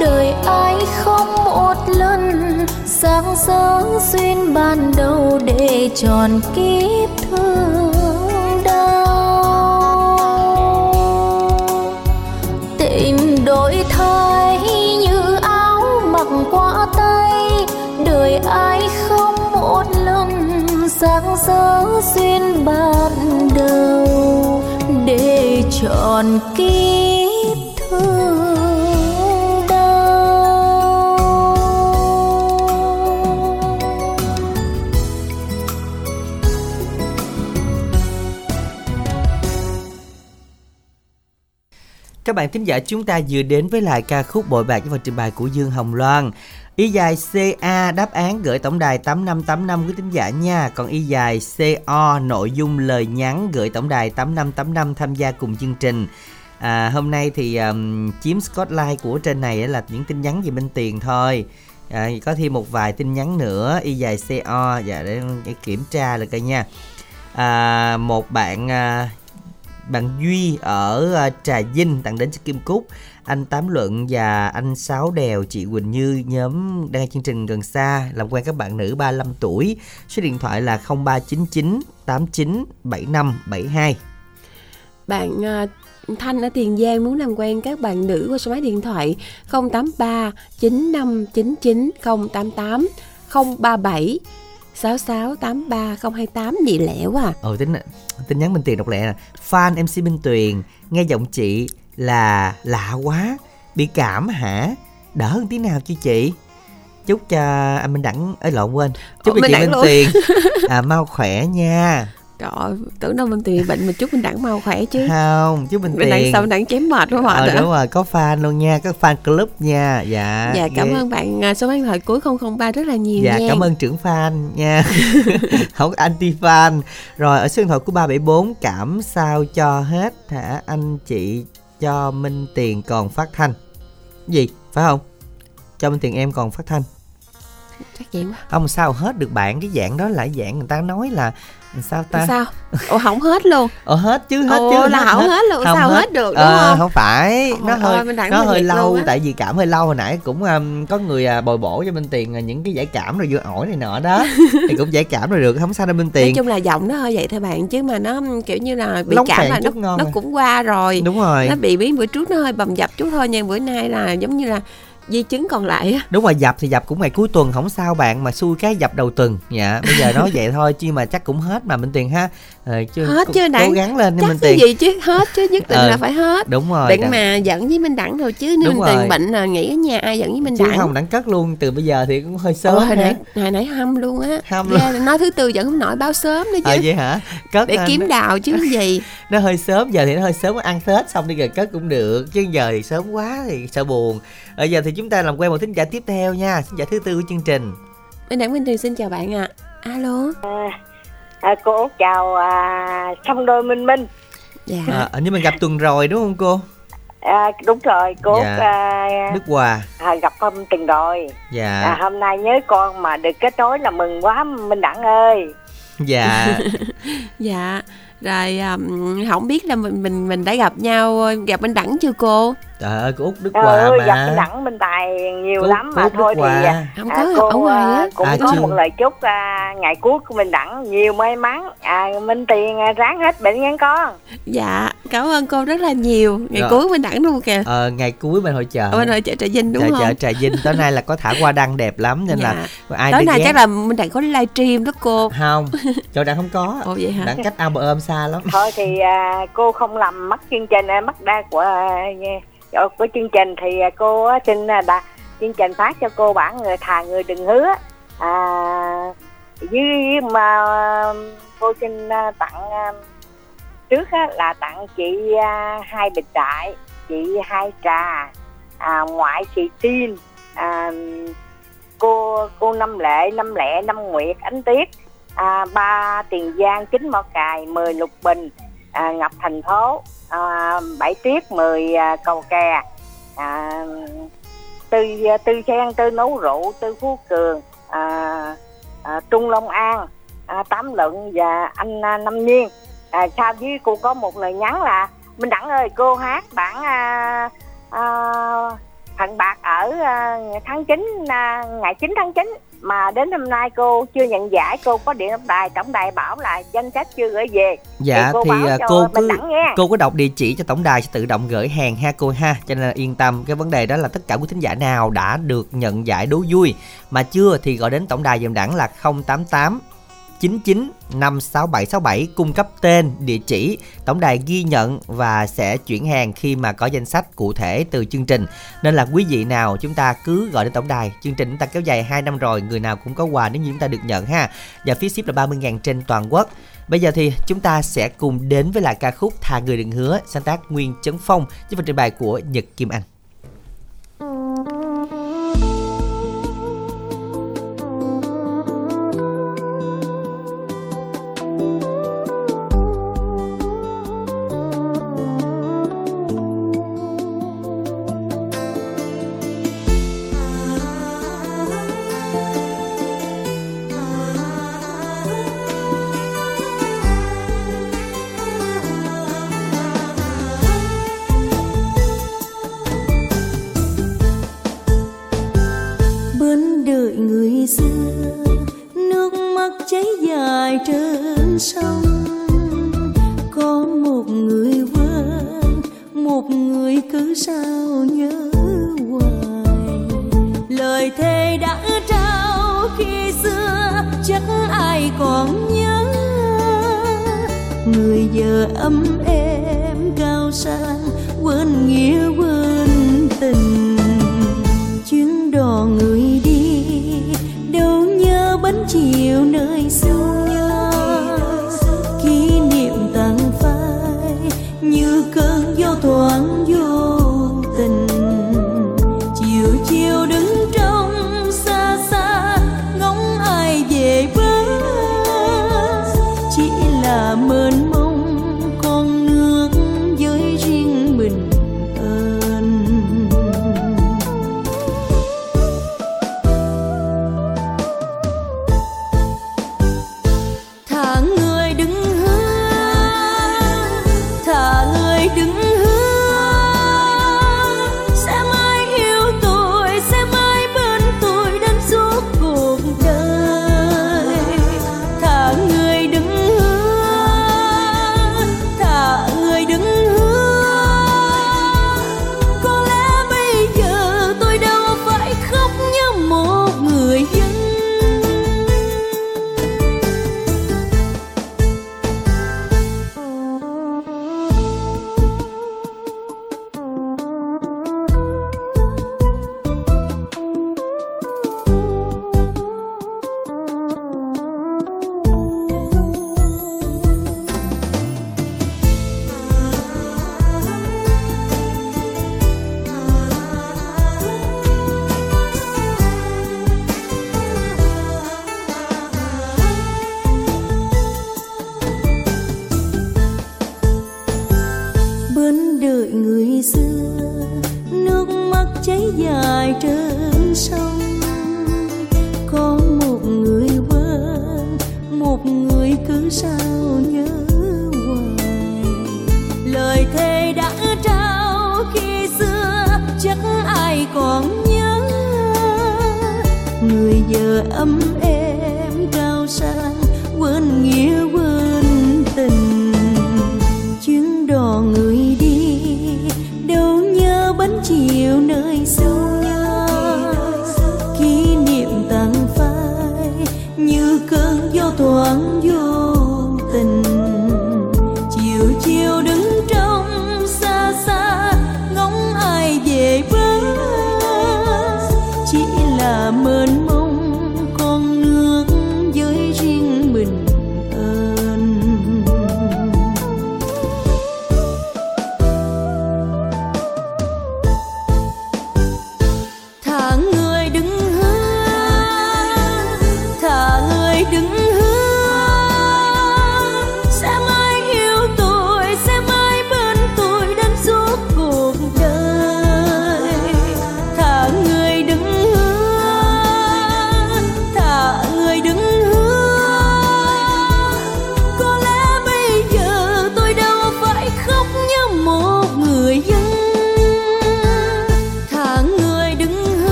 S6: đời ai không một lần sáng sớm duyên ban đầu để tròn kiếp thương đau. Tình đổi thay sáng sớm duyên ban đầu để tròn kiếp thương đau
S1: Các bạn thính giả, chúng ta vừa đến với lại ca khúc bội bạc với phần trình bày của Dương Hồng Loan. Y dài CA đáp án gửi tổng đài 8585 quý tín giả nha. Còn y dài CO nội dung lời nhắn gửi tổng đài 8585 tham gia cùng chương trình. À, hôm nay thì um, chiếm spotlight của trên này là những tin nhắn về bên tiền thôi. À, có thêm một vài tin nhắn nữa y dài CO dạ để, để kiểm tra là coi nha. À, một bạn à, bạn Duy ở ờ, Trà Vinh tặng đến cho Kim Cúc. Anh Tám Luận và anh Sáu Đèo, chị Quỳnh Như, nhóm đang nghe chương trình gần xa, làm quen các bạn nữ 35 tuổi. Số điện thoại là 0399 89 75 72
S2: Bạn ờ, Thanh ở Tiền Giang muốn làm quen các bạn nữ qua số máy điện thoại 083 9599 088 037 6683 028 gì lẻo à.
S1: Ồ tính tin nhắn Minh Tuyền đọc lẹ nè. Fan MC Minh Tuyền Nghe giọng chị là lạ quá Bị cảm hả? Đỡ hơn tí nào chứ chị? Chúc cho anh Minh Đẳng ở lộn quên. Chúc
S2: Ủa,
S1: cho chị Minh
S2: luôn.
S1: Tuyền. À, Mau khỏe nha
S2: Trời ơi, tưởng đâu mình Tuyền bệnh mà chúc mình đẳng mau khỏe chứ.
S1: Không chúc Minh
S2: Mình đẳng
S1: Tuyền.
S2: sao đẳng chém mệt quá mệt
S1: Ờ đúng rồi có fan luôn nha Có fan club nha. Dạ
S2: Dạ cảm
S1: ghê.
S2: ơn bạn à, số máy điện thoại cuối 003 rất là nhiều
S1: Dạ
S2: nha.
S1: cảm ơn trưởng fan nha. Không anti fan Rồi ở số điện thoại của 374 Cảm sao cho hết hả? Anh chị cho Minh Tiền còn phát thanh. Gì phải không? Cho Minh Tiền em còn phát thanh.
S2: Chắc vậy quá.
S1: Không sao hết được bạn? Cái dạng đó là dạng người ta nói là Sao ta?
S2: Sao? Ồ hỏng hết luôn.
S1: Ờ hết chứ hết
S2: Ồ,
S1: chứ
S2: là hỏng hết luôn, sao hết. được, đúng
S1: Ờ,
S2: không?
S1: không phải.
S2: Ôi
S1: nó hơi nó
S2: hơi
S1: lâu tại vì cảm hơi lâu hồi nãy cũng um, có người à, bồi bổ cho Minh Tiền à, những cái giải cảm rồi vừa ổi này nọ đó. Thì cũng giải cảm rồi được không sao đâu
S2: Nói
S1: Tiền.
S2: Chung là giọng nó hơi vậy thôi bạn Chứ mà nó kiểu như là bị
S1: Lóng
S2: cảm là nó, nó
S1: à.
S2: cũng qua rồi.
S1: Đúng rồi.
S2: Nó bị biến bữa trước nó hơi bầm dập chút thôi Nhưng bữa nay là giống như là di chứng còn lại á.
S1: Đúng rồi dập thì dập cũng ngày cuối tuần không sao bạn mà xui cái dập đầu tuần. Dạ bây giờ nói vậy thôi chứ mà chắc cũng hết mà Minh Tiền ha ờ, chứ
S2: Hết
S1: cố-
S2: chứ
S1: cố
S2: Đặng.
S1: gắng lên
S2: Chắc cái
S1: Tiền
S2: gì chứ? Hết chứ nhất định
S1: Ờ,
S2: là phải hết.
S1: đúng rồi Đặng.
S2: mà giận với Minh Đẳng rồi chứ Nếu Minh Tiền
S1: rồi.
S2: bệnh là nghỉ ở nhà ai giận với Minh
S1: chứ
S2: Đẳng
S1: không đẳng cất luôn từ bây giờ thì cũng hơi sớm
S2: Ồ, hồi nãy hồi nãy hâm luôn á.
S1: Hâm luôn.
S2: Ghê, nói thứ tư vẫn không nổi báo sớm nữa chứ.
S1: Ờ vậy hả? Cất
S2: để kiếm đào chứ gì.
S1: Nó hơi sớm giờ thì nó hơi sớm ăn tết xong đi rồi cất cũng được chứ giờ thì sớm quá thì sợ buồn. Bây giờ thì chúng ta làm quen một thính giả tiếp theo nha thính giả thứ tư của chương trình.
S2: Minh Đẳng Minh Tuyền xin chào bạn ạ. Alo.
S9: À, cô Út chào à, song đôi minh minh
S2: Dạ.
S1: À, hình như mình gặp tuần rồi đúng không cô?
S9: À, đúng rồi cô
S1: Dạ.
S9: À,
S1: đức hòa.
S9: à, gặp con từng rồi.
S1: Dạ.
S9: À, hôm nay nhớ con mà được kết nối là mừng quá minh đẳng ơi.
S1: Dạ.
S2: Dạ. Rồi um, không biết là mình mình mình đã gặp nhau Gặp Minh Đẳng chưa cô
S1: trời ơi cô út đức
S9: Trời
S1: hòa
S9: ơi, gặp
S1: mà.
S9: Minh Đẳng Minh Tài nhiều
S1: Cô-
S9: lắm
S1: cô
S9: mà
S1: Đức
S9: thôi thì
S1: Hòa.
S9: à,
S2: không
S9: à,
S2: có ở
S9: cô
S2: ngoài
S9: à,
S2: á.
S9: cũng
S1: À,
S9: có
S1: chưa.
S9: một lời chúc à, ngày cuối của Minh Đẳng nhiều may mắn. À, Minh Tiền à, ráng hết bệnh nha con.
S2: Dạ cảm ơn cô rất là nhiều. Ngày
S1: Rồi.
S2: cuối mình đẳng luôn kìa?
S1: Ờ, ngày cuối bên hội chợ.
S2: Ở bên hội chợ trà vinh đúng
S1: chợ
S2: không?
S1: chợ trà vinh. Tối nay là có thả hoa đăng đẹp lắm nên là
S2: dạ.
S1: ai
S2: tối nay
S1: ghé.
S2: chắc là mình đẳng có livestream đó cô.
S1: Không chỗ đang không có.
S2: Ồ vậy hả?
S1: Đang cách ao bờ ôm xa lắm.
S9: Thôi thì à, cô không làm mất chương trình à, mất đa của à, của- của chương trình thì à, cô xin à, đã chương trình phát cho cô bản người thà người đừng hứa à, với mà cô xin à, tặng à, trước á, là tặng chị hai bình đại chị hai trà à, ngoại chị tin à, cô cô năm lệ năm lệ năm nguyệt ánh tuyết à, ba tiền giang chín mỏ cài mười lục bình à, ngập thành phố à, bảy tiết 10 à, cầu kè à, tư tư sen tư nấu rượu tư phú cường à, à, trung long an à, tám luận và anh à, năm nhiên. À, sau với cô có một lời nhắn là minh đẳng ơi cô hát bản à, à, thằng bạc ở à, tháng 9 à, ngày 9 tháng 9 mà đến hôm nay cô chưa nhận giải cô có điện tổng đài tổng đài bảo là danh sách chưa gửi về.
S1: Dạ
S9: cô
S1: thì à, cô cứ cô có đọc địa chỉ cho tổng đài sẽ tự động gửi hàng ha cô ha. Cho nên là yên tâm cái vấn đề đó là tất cả quý thính giả nào đã được nhận giải đố vui mà chưa thì gọi đến tổng đài dùm đẳng là 088 99 56767 cung cấp tên, địa chỉ, tổng đài ghi nhận và sẽ chuyển hàng khi mà có danh sách cụ thể từ chương trình. Nên là quý vị nào chúng ta cứ gọi đến tổng đài, chương trình chúng ta kéo dài 2 năm rồi, người nào cũng có quà nếu như chúng ta được nhận ha. Và phí ship là 30.000 trên toàn quốc. Bây giờ thì chúng ta sẽ cùng đến với lại ca khúc Thà người đừng hứa sáng tác Nguyên Chấn Phong với phần trình bày của Nhật Kim Anh.
S6: Như cơn gió thoáng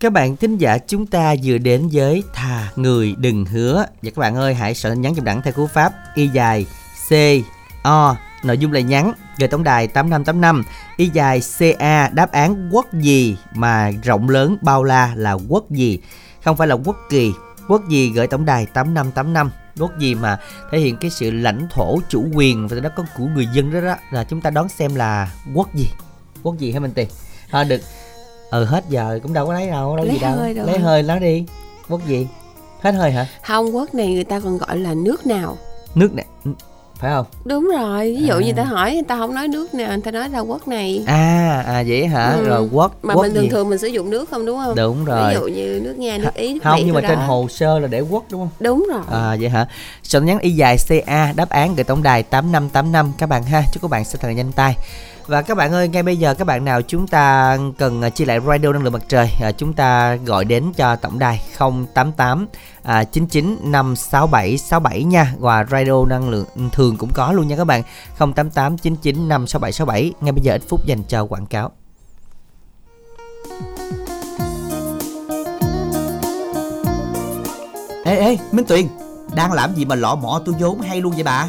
S1: Các bạn thính giả chúng ta vừa đến với Thà Người Đừng Hứa. Và các bạn ơi hãy soạn nhắn trong đẳng theo cú pháp Y dài C O Nội dung là nhắn Gửi tổng đài 8585 Y dài CA Đáp án quốc gì mà rộng lớn bao la là quốc gì? Không phải là quốc kỳ. Quốc gì gửi tổng đài 8585 Quốc gì mà thể hiện cái sự lãnh thổ chủ quyền và đó có của người dân đó đó là chúng ta đón xem là quốc gì? Quốc gì hả Minh Tiền à, được ừ hết giờ cũng đâu có lấy đâu đâu
S2: Lấy
S1: gì đâu
S2: hơi rồi.
S1: lấy hơi nói đi quốc gì hết hơi hả
S2: Hong Quốc này người ta còn gọi là nước nào
S1: nước nè ừ, phải không
S2: đúng rồi ví dụ
S1: À.
S2: như ta hỏi người ta không nói nước nào người ta nói là quốc này
S1: à à vậy hả
S2: Ừ.
S1: rồi quốc
S2: mà
S1: quốc
S2: mình thường
S1: gì?
S2: thường mình sử dụng nước không đúng không
S1: đúng rồi
S2: ví dụ như nước nga nước ý nước
S1: không
S2: Mỹ
S1: nhưng mà
S2: đồ
S1: trên
S2: đó.
S1: hồ sơ là để quốc đúng không
S2: đúng rồi
S1: À vậy hả? Soạn nhắn y dài CA đáp án gửi tổng đài 8585 các bạn ha. Chúc các bạn sẽ thật là nhanh tay. Và các bạn ơi, ngay bây giờ các bạn nào chúng ta cần à, chia lại radio năng lượng mặt trời, à, chúng ta gọi đến cho tổng đài 088 à, 99 567 67 nha. Và radio năng lượng thường cũng có luôn nha các bạn. 088 99 567 67. Ngay bây giờ ít phút dành cho quảng cáo.
S10: Ê ê Minh Tuyền Đang làm gì mà lọ mọ tôi vốn hay luôn vậy bà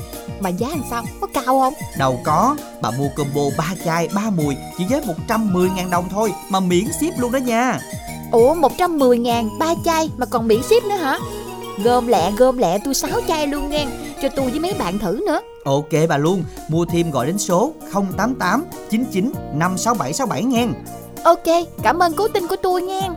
S11: Mà giá làm sao? Có cao không?
S10: Đâu có, bà mua combo 3 chai 3 mùi chỉ với 110.000 đồng thôi mà miễn ship luôn đó nha.
S11: Ủa 110 ngàn ba chai mà còn miễn ship nữa hả? Gom lẹ gom lẹ tôi 6 chai luôn nghe Cho tôi với mấy bạn thử nữa
S10: Ok bà luôn, mua thêm gọi đến số 088 99 567 67 nghe.
S11: Ok, cảm ơn cố tin của tôi nghe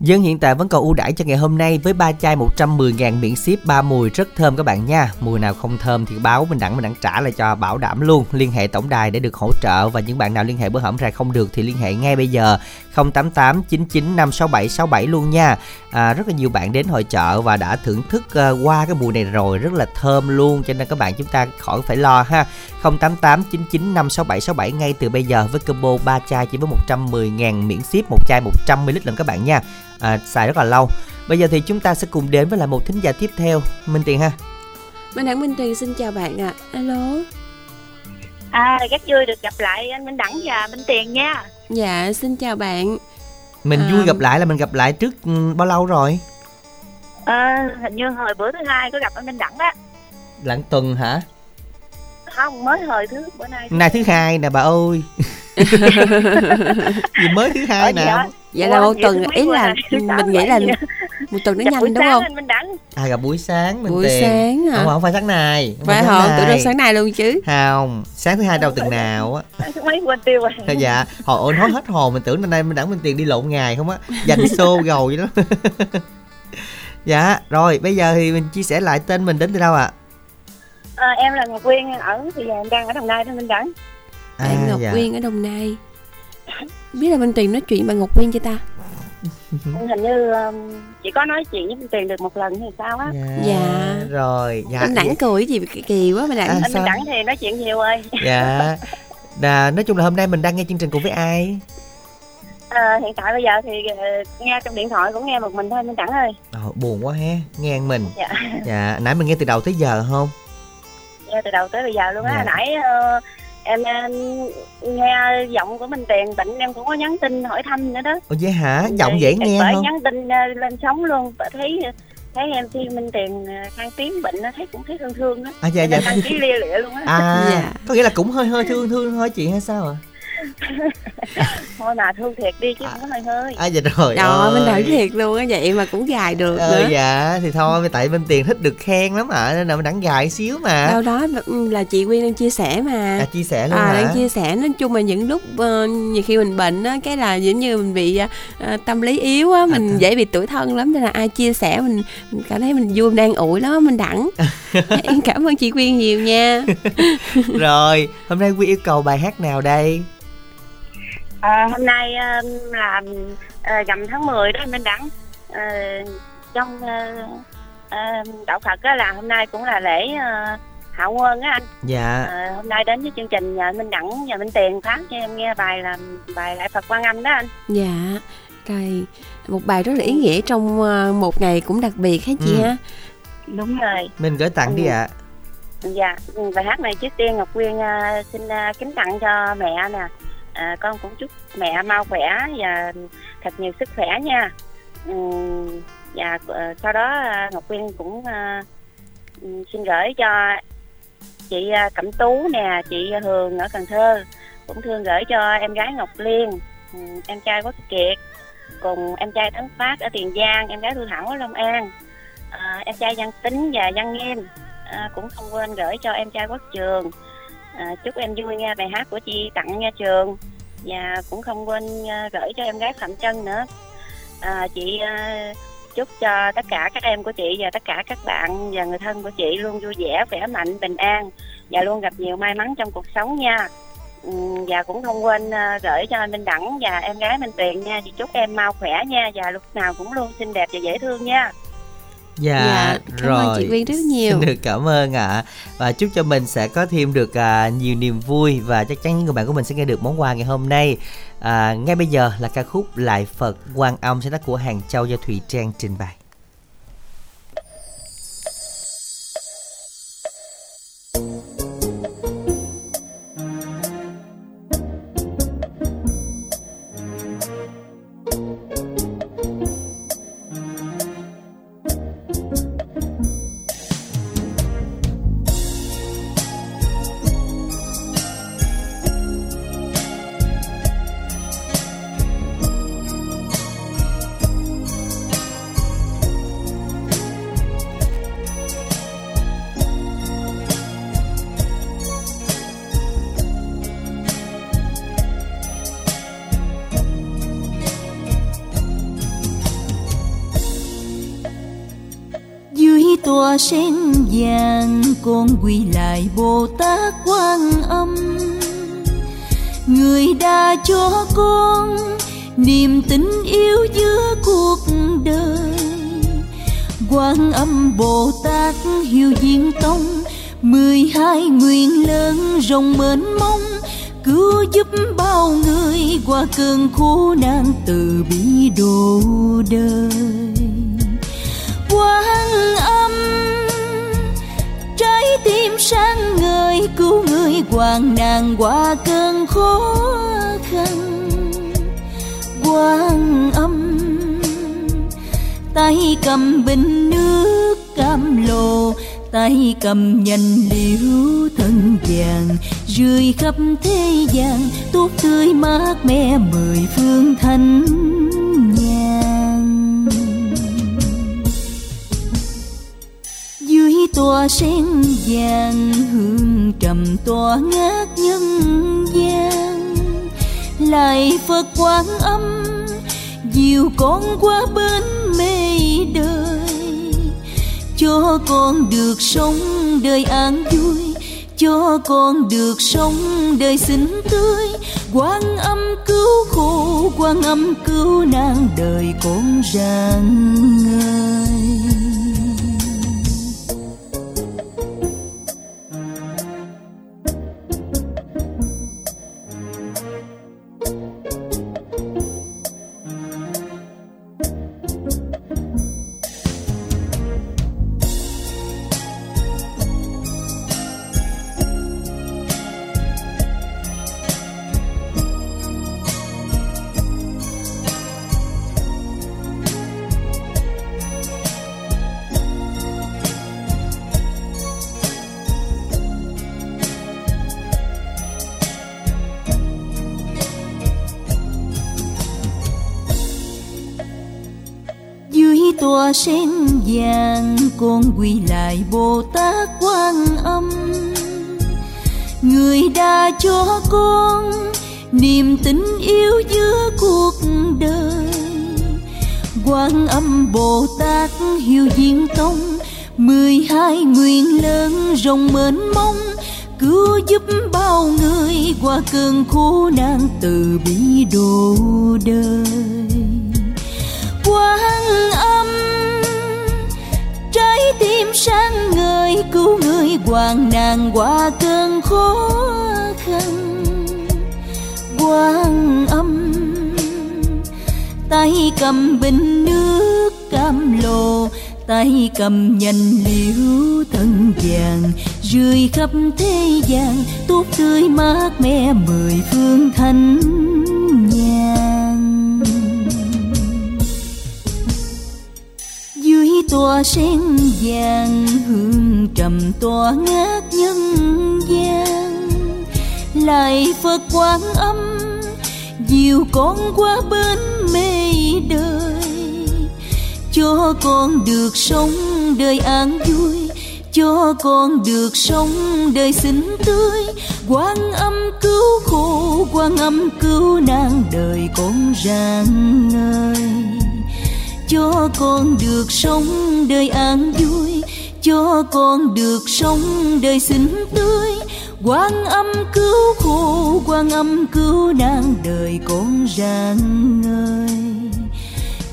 S1: Dân hiện tại vẫn còn ưu đãi cho ngày hôm nay với ba chai 110.000 miễn ship ba mùi rất thơm các bạn nha. Mùi nào không thơm thì báo mình đẳng mình đẳng trả lại cho bảo đảm luôn. Liên hệ tổng đài để được hỗ trợ và những bạn nào liên hệ bữa hổm ra không được thì liên hệ ngay bây giờ 088 99 567 67 luôn nha. À, rất là nhiều bạn đến hội chợ và đã thưởng thức uh, qua cái mùi này rồi rất là thơm luôn cho nên các bạn chúng ta khỏi phải lo ha. 088 99 567 67 ngay từ bây giờ với combo 3 chai chỉ với 110.000 miễn ship một chai 100ml lần các bạn nha à, xài rất là lâu bây giờ thì chúng ta sẽ cùng đến với lại một thính giả tiếp theo minh tiền ha
S2: Minh Đẳng Minh Tuyền xin chào bạn ạ. À. Alo.
S12: À, rất vui được gặp lại anh Minh Đẳng và Minh Tiền nha.
S2: Dạ, xin chào bạn.
S1: mình
S2: À.
S1: vui gặp lại là mình gặp lại trước ừ, bao lâu rồi
S12: À, hình như hồi bữa thứ hai có gặp anh Minh Đẳng á.
S1: lặng tuần hả
S12: Không, mới hồi thứ bữa nay.
S1: nay thứ hai nè bà ơi gì mới thứ hai
S12: Ở gì
S1: nè?
S2: Vậy là
S12: Ủa,
S2: một tuần ý là mình nghĩ là một tuần nó
S12: buổi
S2: nhanh đúng không?
S1: à gặp buổi sáng mình
S2: Buổi
S1: tiền
S2: sáng hả?
S1: không không phải sáng này không
S2: Phải? Tụi
S1: này.
S2: nó sáng nay luôn chứ.
S1: không sáng thứ hai đâu tuần nào á
S12: mấy quên tiêu rồi.
S1: Dạ hồi ôi nói hết hồn mình tưởng năm nay mình đẳng mình tiền đi lộn ngày không á dành xô gầu vậy đó dạ rồi bây giờ thì mình chia sẻ lại tên mình đến từ đâu ạ
S12: À, em là Ngọc Quyên ở thì giờ em đang ở Đồng Nai đó Minh Đẳng.
S1: À,
S2: Bạn Ngọc
S1: dạ.
S2: Quyên ở Đồng Nai. Biết là Minh Tuyền nói chuyện bằng Ngọc Quyên cho ta.
S12: Hình như um, chỉ có nói chuyện với Minh Tiền được một lần hay sao á.
S1: dạ
S2: Dạ.
S1: rồi dạ
S2: Anh Đẳng cười gì kỳ, quá mà Đẳng.
S1: À,
S12: Anh Đẳng thì nói chuyện nhiều ơi.
S1: dạ Đà, nói chung là hôm nay mình đang nghe chương trình cùng với ai
S12: À, hiện tại bây giờ thì ờ, nghe trong điện thoại cũng nghe một mình thôi Minh Đẳng ơi.
S1: Ồ, buồn quá ha nghe mình
S12: Dạ.
S1: dạ nãy mình nghe từ đầu tới giờ không
S12: Nghe từ đầu tới bây giờ luôn á.
S1: Dạ.
S12: Hồi Nãy ờ, em, em nghe giọng của Minh Tiền bệnh em cũng có nhắn tin hỏi thăm nữa đó.
S1: ồ vậy hả giọng
S12: Rồi,
S1: dễ nghe
S12: bởi
S1: không
S12: nhắn tin ờ, lên sóng luôn Bởi thấy thấy em khi Minh Tiền ờ, khang tiếng bệnh nó thấy cũng thấy thương thương đó.
S1: à dạ dạ
S12: đăng ký lia lịa luôn á.
S1: à
S2: Dạ.
S1: có nghĩa là cũng hơi hơi thương thương thôi chị hay sao ạ
S12: Thôi mà thương thiệt đi chứ không có hơi hơi.
S1: à dạ rồi
S2: Minh Đẳng
S1: ơi.
S2: thiệt luôn á vậy mà cũng gài được
S1: Ờ,
S2: nữa.
S1: dạ thì thôi tại bên tiền thích được khen lắm ạ nên là mình đẳng gài xíu mà
S2: Đâu đó là- là chị Quyên đang chia sẻ mà.
S1: à, chia sẻ luôn
S2: À,
S1: hả
S2: đang chia sẻ nói chung là những lúc ờ, nhiều khi mình bệnh á cái là giống như mình bị ờ, tâm lý yếu á mình
S1: À,
S2: dễ bị tủi thân lắm nên là ai chia sẻ mình, mình cảm thấy mình vui mình đang ủi lắm mình đẳng em cảm ơn chị Quyên nhiều nha
S1: rồi hôm nay quy yêu cầu bài hát nào đây
S12: À, hôm nay ờ, là uh, rằm tháng 10 đó Minh Đẳng Ờ, trong ờ, ờ, đạo Phật á, là hôm nay cũng là lễ ờ, Hạ Quân á anh.
S1: Dạ.
S12: Ờ, hôm nay đến với chương trình nhờ Minh Đẳng và Minh Tiền phát cho em nghe bài là bài lại Phật Quan Âm đó anh.
S2: Dạ. Rồi một bài rất là ý nghĩa trong một ngày cũng đặc biệt hết chị
S1: Ừ.
S2: ha?
S12: Đúng rồi.
S1: Mình gửi tặng đi
S12: Ừ.
S1: ạ.
S12: Dạ bài hát này trước tiên Ngọc Quyên ờ, xin ờ, kính tặng cho mẹ nè à, con cũng chúc mẹ mau khỏe và thật nhiều sức khỏe nha. Ừ, và ờ, sau đó ờ, Ngọc Quyên cũng ờ, ừ, xin gửi cho chị ờ, Cẩm Tú nè chị Hường ở Cần Thơ cũng thương gửi cho em gái Ngọc Liên ừ, em trai Quốc Kiệt cùng em trai Tấn Phát ở Tiền Giang em gái Thu Thảo ở Long An à, em trai Văn Tính và Văn Nghiêm à, cũng không quên gửi cho em trai Quốc Trường. À, chúc em vui nghe bài hát của chị tặng nha Trường và cũng không quên ờ, gửi cho em gái Phạm Trân nữa. À, chị ờ, chúc cho tất cả các em của chị và tất cả các bạn và người thân của chị luôn vui vẻ khỏe mạnh bình an và luôn gặp nhiều may mắn trong cuộc sống nha. Ừ, và cũng không quên ờ, gửi cho anh Minh Đẳng và em gái Minh Tuyền nha. Chị chúc em mau khỏe nha và lúc nào cũng luôn xinh đẹp và dễ thương nha
S1: dạ,
S2: Dạ, cảm
S1: rồi
S2: ơn chị Quyên rất nhiều.
S1: xin được cảm ơn ạ. Và chúc cho mình sẽ có thêm được à, nhiều niềm vui và chắc chắn những người bạn của mình sẽ nghe được món quà ngày hôm nay. À, ngay bây giờ là ca khúc lại phật quan âm sáng tác của hàng châu do thùy trang trình bày
S6: sen vàng, con quy lại bồ tát quan âm. Người đã cho con, niềm tình yêu giữa cuộc đời. Quan âm bồ tát hiếu diên tông, mười hai nguyện lớn rộng mênh mông, cứu giúp bao người qua cơn khổ nạn từ bi độ đời. Quan trái tim sáng người, cứu người hoàng nạn qua cơn khó khăn. Quan âm, tay cầm bình nước cam lồ, tay cầm nhành liễu thân vàng. Rơi khắp thế gian tốt tươi mát mẻ mười phương thanh tòa sen vàng, hương trầm tỏa ngát nhân gian. Lại phật quán âm, dìu con qua bên mê đời. Cho con được sống đời an vui, cho con được sống đời xinh tươi. Quan âm cứu khổ quan âm cứu nạn đời con rạng con quy lại bồ tát quan âm. Người đã cho con niềm tình yêu giữa cuộc đời. Quan âm bồ tát hiếu diên tông, mười hai nguyện lớn rộng mênh mông, cứu giúp bao người qua cơn khổ nạn từ bi độ đời. Quan cứu người hoàng nàng qua cơn khó khăn. Quan âm, tay cầm bình nước cam lồ, tay cầm nhành liễu thân vàng. Rơi khắp thế gian tốt tươi mát mẻ mười phương thanh tòa sen vàng, hương trầm tỏa ngát nhân gian. Lại phật quán âm, dìu con qua bên mê đời. Cho con được sống đời an vui, cho con được sống đời xinh tươi. Quan âm cứu khổ quan âm cứu nạn đời con rạng ngời cho con được sống đời an vui, cho con được sống đời xinh tươi. Quan âm cứu khổ quan âm cứu nạn đời con rạng ngời.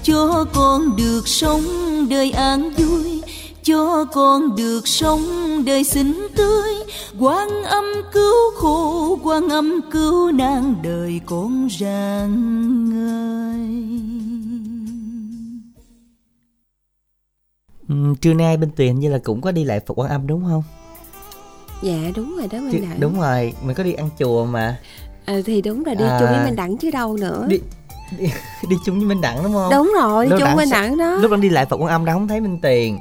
S6: Cho con được sống đời an vui, cho con được sống đời xinh tươi. Quan âm cứu khổ quan âm cứu nạn đời con rạng ngời.
S1: Ừ, trưa nay bên tuyền như là cũng có đi lại Phật Quan Âm đúng không?
S2: dạ đúng rồi đó
S1: Chứ,
S2: mình đặng
S1: đúng rồi, mình có đi ăn chùa mà.
S2: à, thì đúng rồi đi
S1: À.
S2: chung với mình đặng chứ đâu nữa
S1: Đi đi, đi chung với Minh Đẳng đúng không?
S2: đúng rồi đi chung
S1: Đặng
S2: với
S1: sao-
S2: đặng đó
S1: Lúc đang đi lại Phật Quan Âm đâu không thấy Minh Tiền.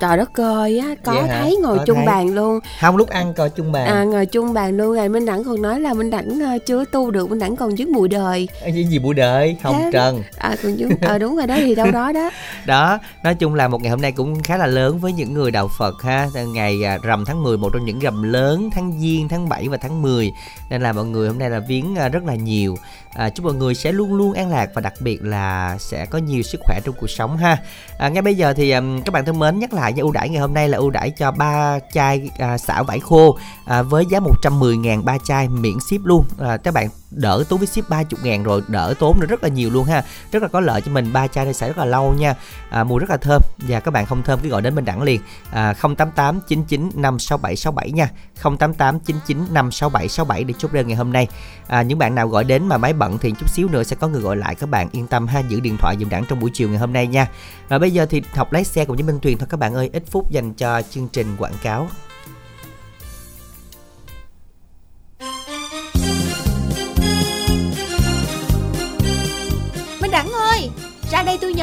S2: Trời đất ơi á có
S1: Vậy hả?
S2: thấy ngồi
S1: Có
S2: chung
S1: thấy.
S2: bàn luôn
S1: Không lúc ăn coi chung bàn.
S2: à ngồi chung bàn luôn rồi minh đẳng còn nói là minh đẳng ờ, chưa tu được minh đẳng còn dứt mùi đời
S1: Cái gì bụi đời, hồng
S2: Thế-
S1: trần.
S2: à còn dứt ờ đúng rồi đó thì đâu đó đó
S1: Đó, nói chung là một ngày hôm nay cũng khá là lớn với những người đạo Phật ha. Ngày à, rằm tháng 10 một trong những rằm lớn tháng Giêng, tháng 7 và tháng 10 nên là mọi người hôm nay là viếng à, rất là nhiều. À, chúc mọi người sẽ luôn luôn an lạc và đặc biệt là sẽ có nhiều sức khỏe trong cuộc sống ha. À, ngay bây giờ thì um, các bạn thân mến nhắc lại đãi nha ưu đãi ngày hôm nay là ưu đãi cho ba chai à, xả vải khô à, với giá 110 ngàn ba chai miễn ship luôn à, các bạn đỡ tốn với ship 30 ngàn rồi đỡ tốn nữa rất là nhiều luôn ha. Rất là có lợi cho mình ba chai này xài rất là lâu nha. À, mùi rất là thơm. Và các bạn không thơm cứ gọi đến bên đẳng liền. À, 088 99 567 67 nha. 088 99 567 67 để chốt đơn ngày hôm nay. À, những bạn nào gọi đến mà máy bận thì chút xíu nữa sẽ có người gọi lại. Các bạn yên tâm ha giữ điện thoại dùm đẳng trong buổi chiều ngày hôm nay nha. Và bây giờ thì học lái xe cùng với Minh Tuyền thôi. Các bạn ơi ít phút dành cho chương trình quảng cáo.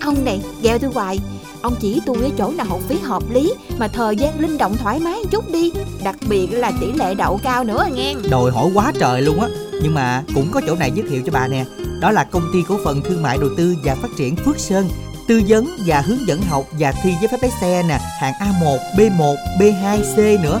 S11: Ông này gheo tôi hoài. Ông chỉ tôi ở chỗ nào học phí hợp lý Mà thời gian linh động thoải mái một chút đi. Đặc biệt là tỷ lệ đậu cao nữa nghe.
S10: Đòi hỏi quá trời luôn á. Nhưng mà cũng có chỗ này giới thiệu cho bà nè. Đó là công ty cổ phần thương mại đầu tư và phát triển Phước Sơn. Tư vấn và hướng dẫn học và thi giấy phép lái xe nè. Hạng A1, B1, B2, C nữa.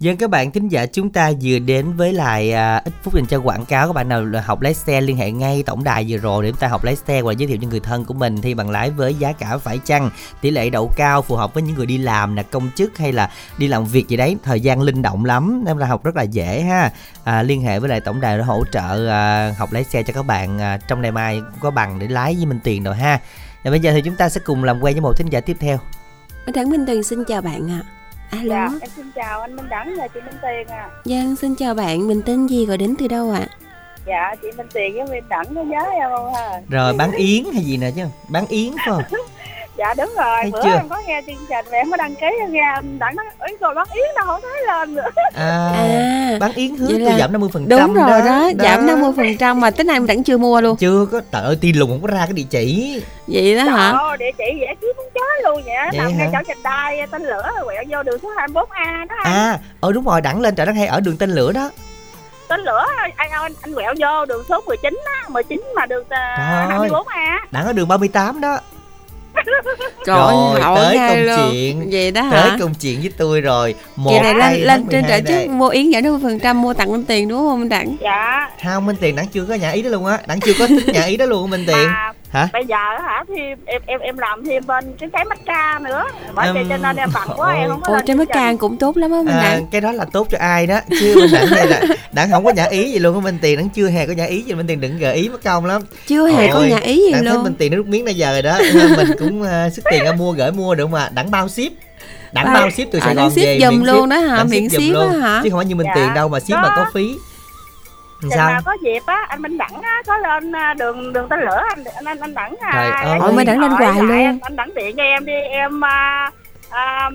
S1: Dân các bạn thính giả chúng ta vừa đến với lại à, ít phút dành cho quảng cáo. Các bạn nào là học lái xe liên hệ ngay tổng đài vừa rồi để chúng ta học lái xe và giới thiệu cho người thân của mình. Thi bằng lái với giá cả phải chăng tỷ lệ đậu cao phù hợp với những người đi làm là công chức hay là đi làm việc gì đấy. Thời gian linh động lắm nên là học rất là dễ ha. À, liên hệ với lại tổng đài để hỗ trợ à, học lái xe cho các bạn à, trong ngày mai có bằng để lái với mình tiền rồi ha. Và bây giờ thì chúng ta sẽ cùng làm quen với một thính giả tiếp theo.
S2: Anh thắng Minh Tuyền xin chào bạn ạ. Alo.
S8: Dạ, em xin chào anh Minh Đẳng và chị Minh Tiền à.
S2: Dân xin chào bạn, mình tên gì gọi đến từ đâu ạ?
S8: Dạ, chị Minh Tiền với Minh Đẳng có nhớ em không ha?
S1: rồi bán yến hay gì nè chứ bán yến phải không
S8: Dạ đúng rồi,
S1: Thấy
S8: bữa
S1: chưa?
S8: em có nghe chương trình và em có đăng ký em nghe Đẳng nói Ý rồi bác Yến đâu không thấy lên nữa
S1: à,
S2: À,
S1: bán yến tôi
S2: là-
S1: giảm 50% phần
S2: đúng rồi đó, giảm 50% mà tới nay mình Đẳng chưa mua luôn.
S1: chưa có trời ơi tin lùng không có ra cái địa chỉ
S2: Vậy đó hả?
S8: Trời ơi, địa chỉ dễ kiếm muốn chết luôn vậy
S1: Vậy
S8: Nằm ngay
S1: hả?
S8: chỗ trình đai tên lửa quẹo vô đường số 24A đó anh
S1: à ờ đúng rồi đẳng lên trời đất hay ở đường tên lửa đó
S8: Tên lửa anh, anh, anh, quẹo vô đường số 19 á 19 mà đường uh,
S1: Trời ơi.
S8: 24A
S1: đẳng ở đường 38 đó
S2: Trời
S1: Rồi,
S2: ơi,
S1: tới công
S2: luôn.
S1: chuyện.
S2: Vậy đó
S1: tới
S2: hả?
S1: công chuyện với tôi rồi một
S2: Vậy này lên lên trên
S1: 12
S2: trợ
S1: đây.
S2: trước mua yến giảm 50% mua tặng Minh Tiền đúng không Minh Đẳng?
S8: Dạ
S1: không minh tiền đẳng chưa có nhà ý đó luôn á đẳng chưa có nhà ý đó luôn minh tiền
S8: Mà
S1: hả
S8: bây giờ hả thì em em em làm thêm bên cái trái matcha nữa bởi vậy cho nên em bận quá em không có
S2: Ồ, mất
S8: trình.
S2: càng cũng tốt lắm á Minh
S1: à,
S2: Đẳng.
S1: cái đó là tốt cho ai đó chứ minh đẳng đây là đẳng không có nhà ý gì luôn á minh tiền đẳng chưa hề có nhà ý gì minh tiền đừng gợi ý mất công lắm
S2: Chưa hề có
S1: Ôi,
S2: nhà ý gì
S1: thấy
S2: luôn.
S1: minh tiền nó rút miếng nãy giờ rồi đó mình cũng uh, sức tiền ra mua gửi mua được mà đẳng bao ship đẳng
S2: À,
S1: bao ship từ
S2: à,
S1: Sài
S2: đẳng
S1: Gòn
S2: ship
S1: về
S2: luôn đó hả? Miễn
S1: giùm
S2: ship
S1: luôn.
S2: á hả?
S1: chứ không phải như minh
S8: Dạ.
S1: tiền đâu mà ship
S8: Đó.
S1: mà có phí
S8: Chừng
S1: sao
S8: nào có dịp á anh Minh Đẳng á có lên à, đường đường tên lửa anh anh anh, anh Đẳng à,
S1: Trời ơi. Ôi,
S2: Minh Đẳng lên hoài luôn.
S8: anh, anh Đẳng điện cho em đi em à, à,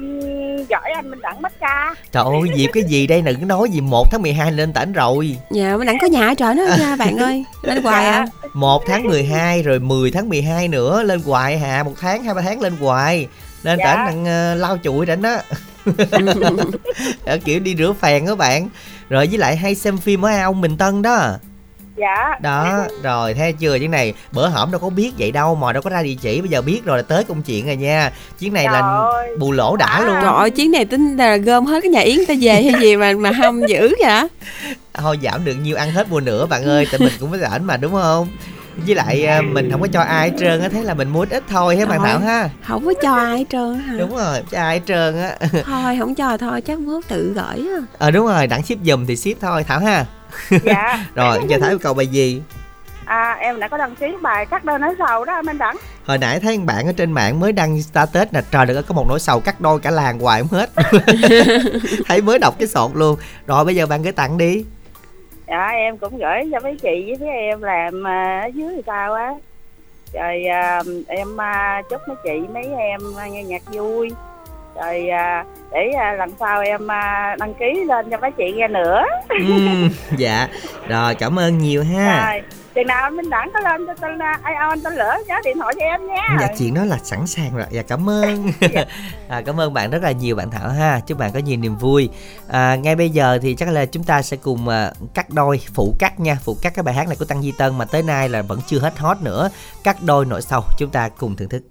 S8: gửi anh Minh Đẳng matcha
S1: Trời ơi, dịp cái gì đây đừng nói gì 1 tháng 12 lên tỉnh rồi
S2: Dạ, Minh Đẳng có nhà ở trọ nó nha bạn ơi. Lên hoài à.
S1: 1 tháng 12 rồi 10 tháng 12 nữa lên hoài hà một tháng hai ba tháng lên hoài lên
S8: Dạ.
S1: tỉnh đặng uh, lau chùi đảnh đó kiểu đi rửa phèn đó bạn rồi với lại hay xem phim ở ông Bình Tân đó.
S8: Dạ.
S13: Đó rồi thấy chưa chuyến này? Bữa hổm đâu có biết vậy đâu mà đâu có ra địa chỉ bây giờ biết rồi là tới công chuyện rồi nha. Chuyến này
S8: Trời
S13: là
S8: ơi.
S13: bù lỗ đã luôn.
S2: Trời ơi, chuyến này tính là gom hết cái nhà yến ta về hay gì mà mà hâm dữ vậy?
S13: thôi giảm được nhiêu ăn hết mua nữa bạn ơi tại mình cũng có rảnh mà đúng không với lại à, mình không có cho ai hết trơn á thế là mình mua ít ít thôi hết bạn thảo ha?
S2: Không có cho ai hết trơn hả?
S13: đúng rồi cho ai hết trơn á.
S2: Thôi không cho thôi, chắc mốt tự gửi á.
S13: ờ đúng rồi đặng ship giùm thì ship thôi thảo ha?
S8: Dạ.
S13: Rồi giờ thảo yêu cầu bài gì?
S8: À, em đã có đăng ký bài cắt đơn nói sầu đó anh Minh Đẳng
S13: hồi nãy thấy bạn ở trên mạng mới đăng status nè trời đất ơi có một nỗi sầu cắt đôi cả làng hoài không hết. Thấy mới đọc cái sọt luôn. Rồi bây giờ bạn gửi tặng đi
S8: dạ em cũng gửi cho mấy chị với mấy em làm à, ở dưới thì sao á. Rồi à, em à, chúc mấy chị mấy em nghe nhạc vui. Rồi à, để à, lần sau em à, đăng ký lên cho mấy chị nghe nữa.
S13: Ừm, dạ. Rồi cảm ơn nhiều ha.
S8: Rồi chừng nào anh Minh Đẳng có lên cho tên Ion tên lửa nhớ điện thoại cho em nha.
S13: Dạ chuyện đó là sẵn sàng rồi. Dạ cảm ơn. À, cảm ơn bạn rất là nhiều bạn thảo ha. Chúc bạn có nhiều niềm vui. À, ngay bây giờ thì chắc là chúng ta sẽ cùng à, cắt đôi phụ cắt nha. Phụ cắt cái bài hát này của tăng di tân mà tới nay là vẫn chưa hết hot nữa. Cắt đôi nỗi sầu chúng ta cùng thưởng thức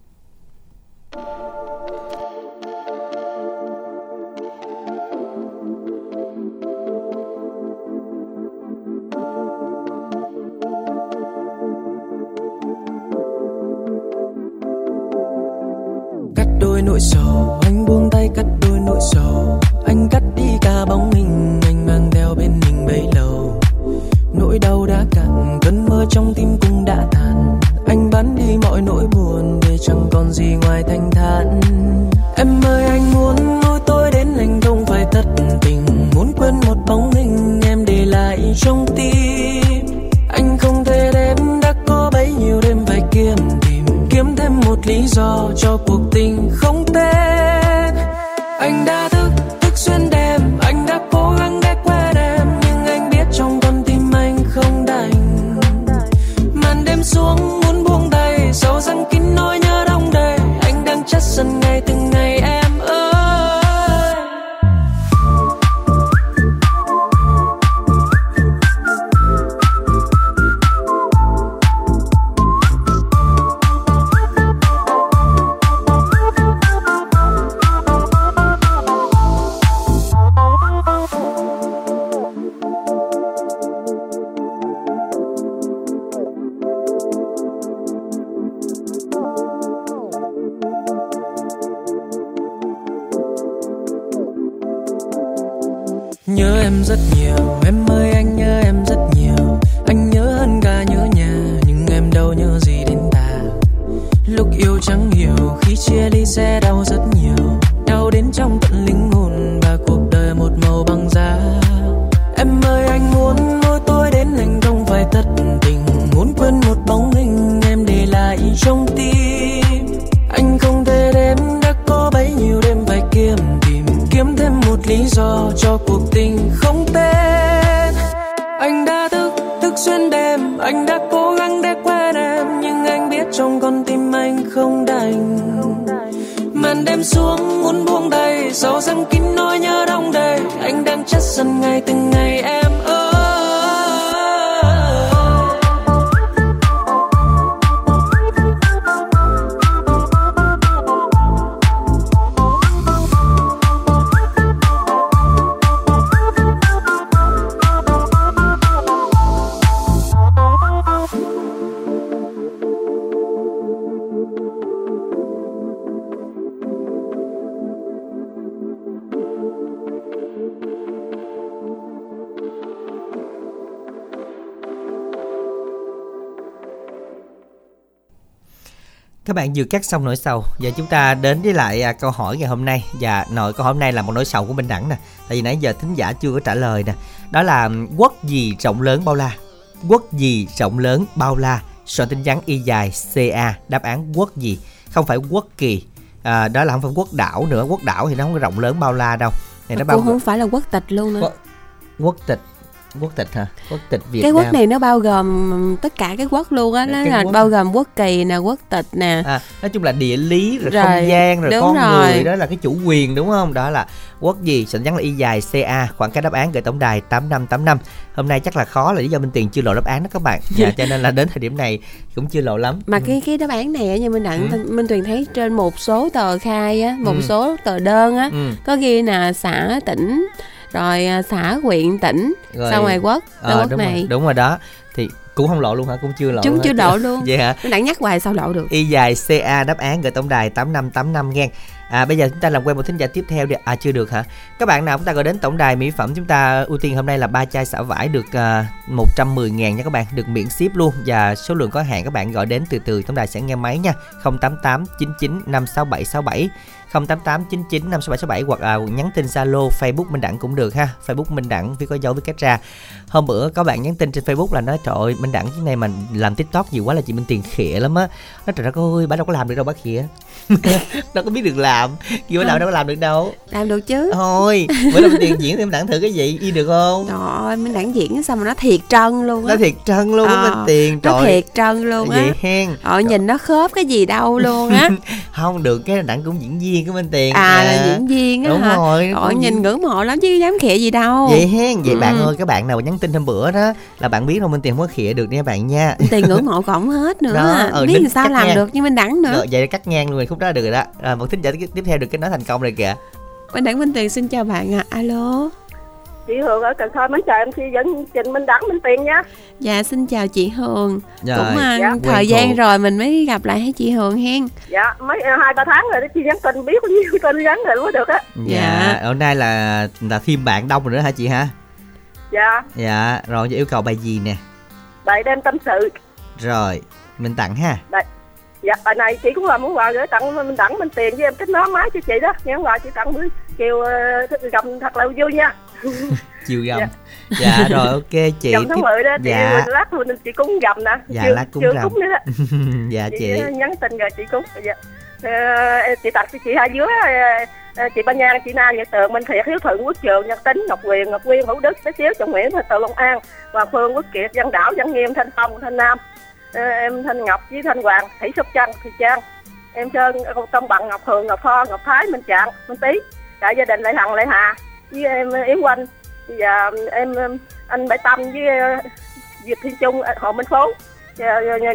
S13: Các bạn vừa cắt xong nỗi sầu. Giờ chúng ta đến với lại à, câu hỏi ngày hôm nay. Và nội câu hỏi hôm nay là một nỗi sầu của Minh Đẳng nè. Tại vì nãy giờ thính giả chưa có trả lời nè. Đó là quốc gì rộng lớn bao la? Quốc gì rộng lớn bao la? Soạn tin nhắn y dài CA Đáp án quốc gì? Không phải quốc kỳ à, Đó là không phải quốc đảo nữa. Quốc đảo thì nó không có rộng lớn bao la đâu. Này nó bao
S2: cũng không phải là quốc tịch luôn nữa.
S13: Quốc- quốc tịch
S1: quốc tịch hả? Quốc tịch việt
S2: cái
S1: nam.
S2: quốc này nó bao gồm tất cả cái quốc luôn á nó
S1: Cái
S2: là
S1: quốc-
S2: bao gồm quốc kỳ nè quốc tịch nè.
S1: À, nói chung là địa lý rồi,
S2: Rồi,
S1: không gian rồi con
S2: rồi.
S1: người đó là cái chủ quyền đúng không? Đó là quốc gì sẽ nhắn là y dài ca khoảng cách đáp án gửi tổng đài tám năm tám năm. Hôm nay chắc là khó là lý do minh tiền chưa lộ đáp án đó các bạn. Dạ, cho nên là đến thời điểm này cũng chưa lộ lắm.
S2: Mà cái cái đáp án này như minh đặng
S1: Ừ.
S2: minh tuyền thấy trên một số tờ khai á một
S1: Ừ.
S2: số tờ đơn á
S1: ừ.
S2: có ghi là xã tỉnh rồi à, xã huyện tỉnh
S1: Rồi.
S2: sau ngoài quốc Tờ quốc
S1: đúng
S2: này.
S1: rồi đúng rồi đó. Thì cũng không lộ luôn hả? Cũng chưa lộ
S2: chúng chưa lộ luôn.
S1: Vậy hả?
S2: Minh đặng nhắc hoài sao lộ được?
S1: Y dài ca đáp án gửi tổng đài tám năm tám năm nghe. À bây giờ chúng ta làm quen một thính giả tiếp theo đi. À chưa được hả? Các bạn nào chúng ta gọi đến tổng đài mỹ phẩm chúng ta ưu tiên hôm nay là ba chai xả vải được uh, 110 ngàn nha các bạn, được miễn ship luôn và số lượng có hạn các bạn gọi đến từ từ. Tổng đài sẽ nghe máy nha. 088 99 567 67 088 99 56767 hoặc à, nhắn tin Zalo, Facebook Minh Đẳng cũng được ha. Facebook Minh Đẳng viết có dấu với cách ra. Hôm bữa có bạn nhắn tin trên Facebook là nói trời ơi Minh Đẳng cái này mà làm TikTok nhiều quá là chị Minh Tiền khịa lắm á. Nó trời đất ơi, bà đâu có làm được đâu bác khịa. đâu có biết được làm. Bà nào đâu có làm được đâu.
S2: Làm được chứ.
S1: Thôi bữa đầu tiên diễn thì em đặng thử cái gì y được không?
S2: Trời ơi minh đặng diễn sao mà nó thiệt trân luôn á.
S1: Nó thiệt trân luôn á
S2: Ờ,
S1: minh tiền
S2: nó
S1: trời.
S2: thiệt trân luôn á.
S1: Vậy hen.
S2: Ờ nhìn nó khớp cái gì đâu luôn á.
S1: Không được cái đặng cũng diễn viên của minh tiền
S2: à là
S1: Dạ.
S2: diễn viên á
S1: đúng
S2: hả
S1: rồi cũng
S2: nhìn ngưỡng mộ lắm chứ dám khịa gì đâu
S1: vậy hen vậy
S2: Ừ.
S1: bạn ơi các bạn nào nhắn tin hôm bữa đó là bạn biết đâu minh tiền không có khịa được nha bạn nha
S2: tiền ngưỡng mộ không hết nữa
S1: Đó,
S2: à.
S1: ừ,
S2: biết làm sao làm
S1: ngang.
S2: được như minh đẳng nữa
S1: rồi vậy cắt ngang luôn rồi khúc đó được rồi đó à, một thính giả tiếp theo được cái nói thành công rồi kìa
S2: minh đẳng minh tiền xin chào bạn ạ alo
S8: chị Hường ở Cần Thơ mến chào em khi dẫn Trình Minh Đẳng Minh Tiền nha.
S2: Dạ xin chào chị hường.
S1: Rồi,
S2: cũng à,
S8: dạ.
S2: thời gian
S1: thuộc.
S2: rồi mình mới gặp lại hay chị hường hen?
S8: Dạ mấy hai ba tháng rồi đó chị nhắn tin biết bao nhiêu tin nhắn rồi mới được á.
S1: Dạ.
S2: Dạ.
S1: hôm nay là là thêm bạn đông rồi nữa hả chị ha
S8: dạ.
S1: Dạ rồi giờ yêu cầu bài gì nè?
S8: Bài đem tâm sự.
S1: Rồi mình tặng ha.
S8: Dạ bài này chị cũng là muốn quà gửi tặng Minh Đẳng Minh Tiền với em kết nối máy cho chị đó. Nhắn quà chị tặng bữa chiều uh, gặp thật là vui nha
S1: chiều gầm
S8: Dạ.
S1: dạ. rồi ok chị
S8: gặp tháng 10 đó chị
S1: dạ
S8: lát nên chị cúng gầm nè
S1: Dạ,
S8: chưa,
S1: lát cúng
S8: chưa
S1: rằm.
S8: cúng nữa đó
S1: dạ
S8: chị,
S1: chị
S8: nhắn tin rồi chị cúng dạ. Ờ, chị tặng cho chị hai đứa ờ, ờ, chị Ba Nhan chị Na Nhật Tường Minh Thiệt Hiếu Thuận Quốc Trường Nhật Tính Ngọc Quyền Ngọc Nguyên Hữu Đức Bé Xíu Trọng Nguyễn Từ Long An Hoàng Phương Quốc Kiệt Văn Đảo Văn Nghiêm Thanh Phong Thanh Nam Ờ, em Thanh Ngọc với Thanh Hoàng Thủy Sóc Trăng Thị Trang em Sơn Công Bằng Ngọc Thường Ngọc Tho Ngọc Thái Minh Trạng Minh Tý cả gia đình Lệ Hằng Lệ Hà với em Yến Quanh và em anh Bảy Tâm với ờ, Diệp Thiên Trung ờ, Hồ Minh Phú.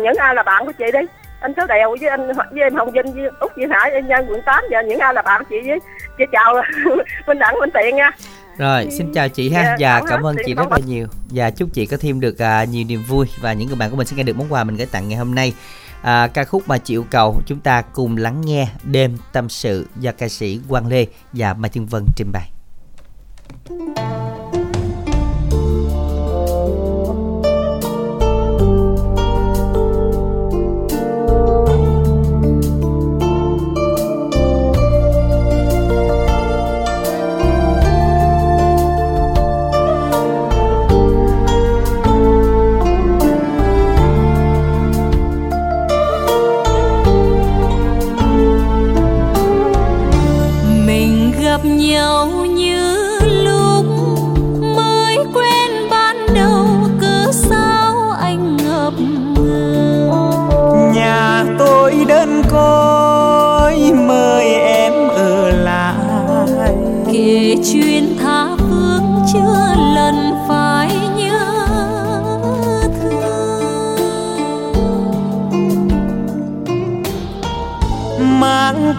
S8: Những ai là bạn của chị đi. Anh Sáu Đèo với anh với em Hồng Vinh với Út Duy Hải em nhân quận 8 và những ai là bạn của chị với chị chào Minh Đẳng Minh Tiện nha.
S1: Rồi xin chào chị ha.
S8: Dạ,
S1: và
S8: cảm
S1: cảm
S8: ơn chị,
S1: rất là nhiều. Và chúc chị có thêm được à, nhiều niềm vui. Và những người bạn của mình sẽ nghe được món quà mình gửi tặng ngày hôm nay. À, ca khúc mà chị yêu cầu chúng ta cùng lắng nghe đêm tâm sự do ca sĩ Quang Lê và Mai Chương Vân trình bày
S6: gặp nhau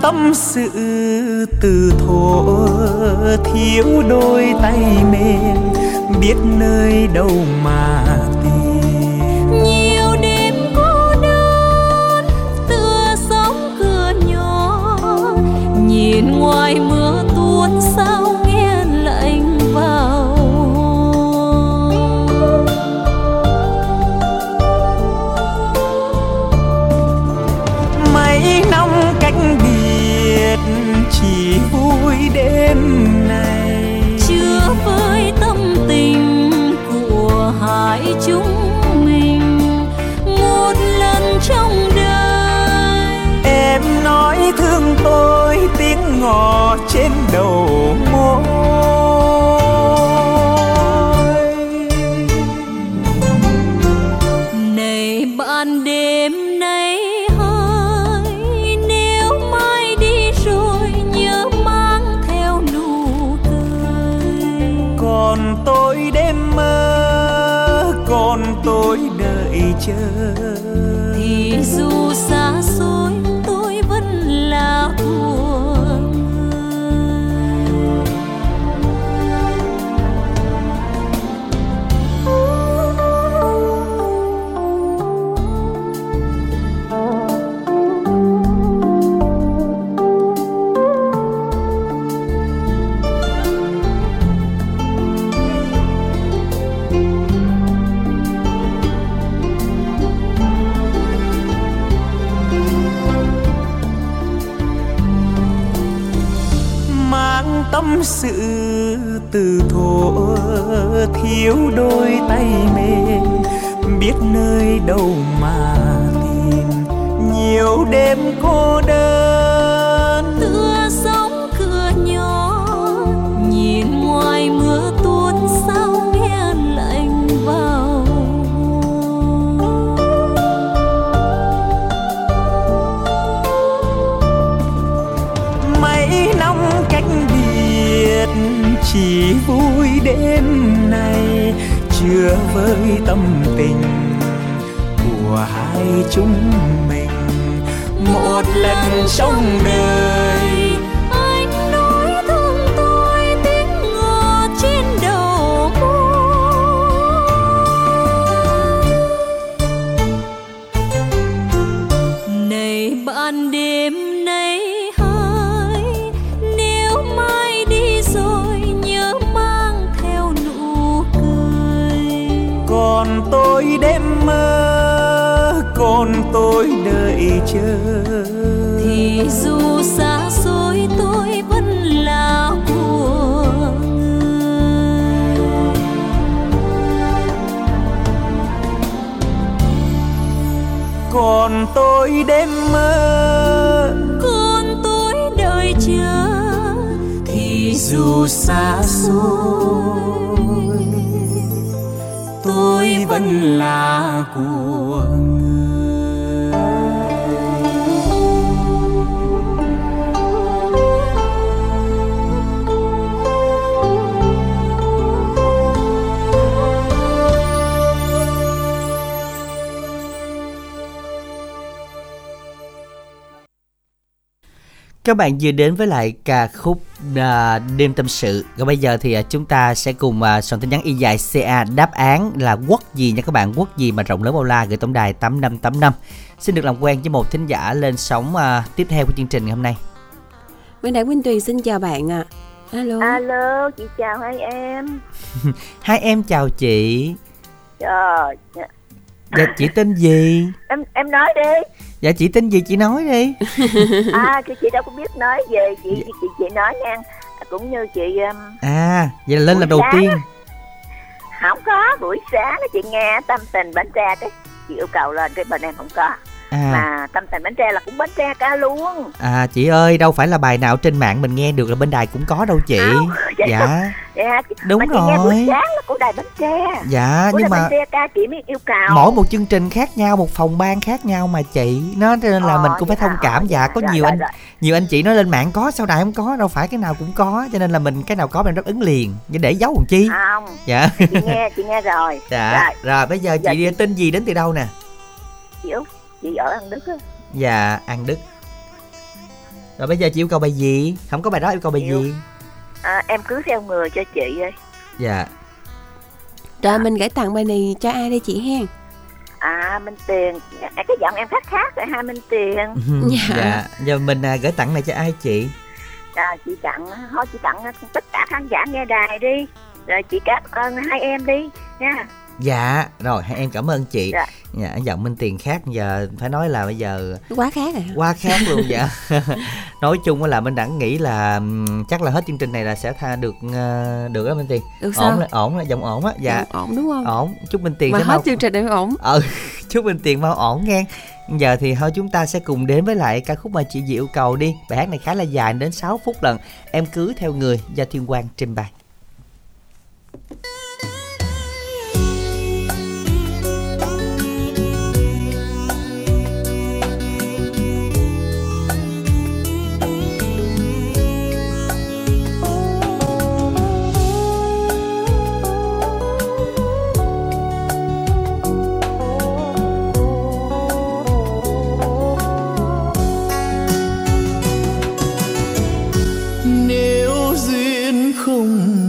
S14: tâm sự từ thuở thiếu đôi tay mềm, biết nơi đâu mà tìm.
S6: Nhiều đêm cô đơn, tựa sóng cửa nhỏ, nhìn ngoài mưa lần trong đời. Em nói
S14: thương tôi tiếng ngò trên đầu môi. Này
S6: ban đêm nay
S15: hỡi nếu mai đi rồi nhớ mang
S6: theo nụ cười. Còn tôi đêm
S15: mơ còn tôi đợi chờ. Thiếu đôi tay mềm. Biết nơi đâu mà tìm. Nhiều đêm cô đơn chứa với tâm tình của hai chúng mình. Một lần trong đời chờ
S6: thì dù xa xôi tôi vẫn là của người.
S15: Còn tôi đêm mơ.
S6: Còn tôi đợi chờ.
S15: Thì dù xa xôi tôi vẫn là của
S1: Các bạn vừa đến với lại ca khúc à, đêm tâm sự. Và bây giờ thì à, chúng ta sẽ cùng à, soạn tin nhắn y dài CA đáp án là quốc gì nha các bạn? Quốc gì mà rộng lớn bao la? Gửi tổng đài 8585 Xin được làm quen với một thính giả lên sóng à, tiếp theo của chương trình ngày hôm nay.
S2: Nguyễn Đại Quynh Tuyền xin chào bạn ạ. Alo.
S9: alo chị chào hai em.
S1: Hai em chào chị.
S9: Trời.
S1: Dạ chị tên gì?
S9: em em nói đi
S1: Dạ chị tên gì chị nói đi.
S9: À thì chị đâu có biết nói về chị chị chị, chị nói nha. Cũng như chị um,
S1: À vậy là lên là đầu tiên.
S9: không có buổi sáng á, chị nghe tâm tình bánh tre cái chị yêu cầu lên cái bên em không có
S1: À.
S9: Mà tâm tình bánh tre là cũng bánh tre ca luôn.
S1: À chị ơi đâu phải là bài nào trên mạng mình nghe được là bên đài cũng có đâu chị.
S9: Không, vậy
S1: Dạ.
S9: Dạ,
S1: Đúng
S9: mà chị nghe buổi
S1: rồi.
S9: sáng là của đài bánh tre.
S1: Dạ
S9: của
S1: nhưng
S9: đài
S1: mà
S9: bánh tre ca chị mới yêu cầu.
S1: mỗi một chương trình khác nhau một phòng ban khác nhau mà chị. Nó cho nên là
S9: Ờ,
S1: mình cũng phải
S9: dạ,
S1: thông cảm.
S9: Ờ,
S1: dạ
S9: dạ,
S1: có
S9: rồi,
S1: nhiều
S9: rồi,
S1: anh
S9: rồi.
S1: nhiều anh chị nói lên mạng có sao đài không có? Đâu phải cái nào cũng có. Cho nên là mình cái nào có mình đáp ứng liền. Chứ để giấu làm chi?
S9: Không.
S1: Dạ.
S9: Chị nghe chị nghe rồi.
S1: Dạ.
S9: Rồi.
S1: Rồi bây giờ
S9: Dạ,
S1: chị đi tên gì đến từ đâu nè?
S9: Chị út chị ở ăn đức á.
S1: Dạ an đức. Rồi bây giờ chị yêu cầu bài gì? Không có bài đó yêu cầu bài
S9: Yêu.
S1: gì?
S9: À, em cứ theo người cho chị ơi.
S1: Dạ.
S2: Rồi mình gửi tặng bài này cho ai đây chị hen?
S9: à minh tiền. À, cái giọng em khác khác rồi hai minh tiền.
S2: Dạ.
S1: dạ. Giờ mình à, gửi tặng này cho ai chị?
S9: À, chị tặng thôi chị tặng tất cả khán giả nghe đài đi. Rồi chị cảm ơn hai em đi nha
S1: dạ rồi em cảm ơn chị
S9: Dạ.
S1: dạ giọng minh tiền khác giờ phải nói là bây giờ
S2: Quá khác à.
S1: quá khác luôn dạ nói chung á là minh đẳng nghĩ là chắc là hết chương trình này là sẽ tha được ờ, được đó minh tiền
S2: Được sao?
S1: ổn là ổn là giọng ổn á dạ
S2: Ổn, ổn đúng không?
S1: ổn chúc minh tiền
S2: Mà
S1: sẽ
S2: hết
S1: mau
S2: chương trình này ổn.
S1: ờ chúc minh tiền mau ổn nghe giờ thì thôi chúng ta sẽ cùng đến với lại ca khúc mà chị Diệu cầu đi bài hát này khá là dài đến 6 phút lần em cứ theo người do thiên quang trình bày
S14: không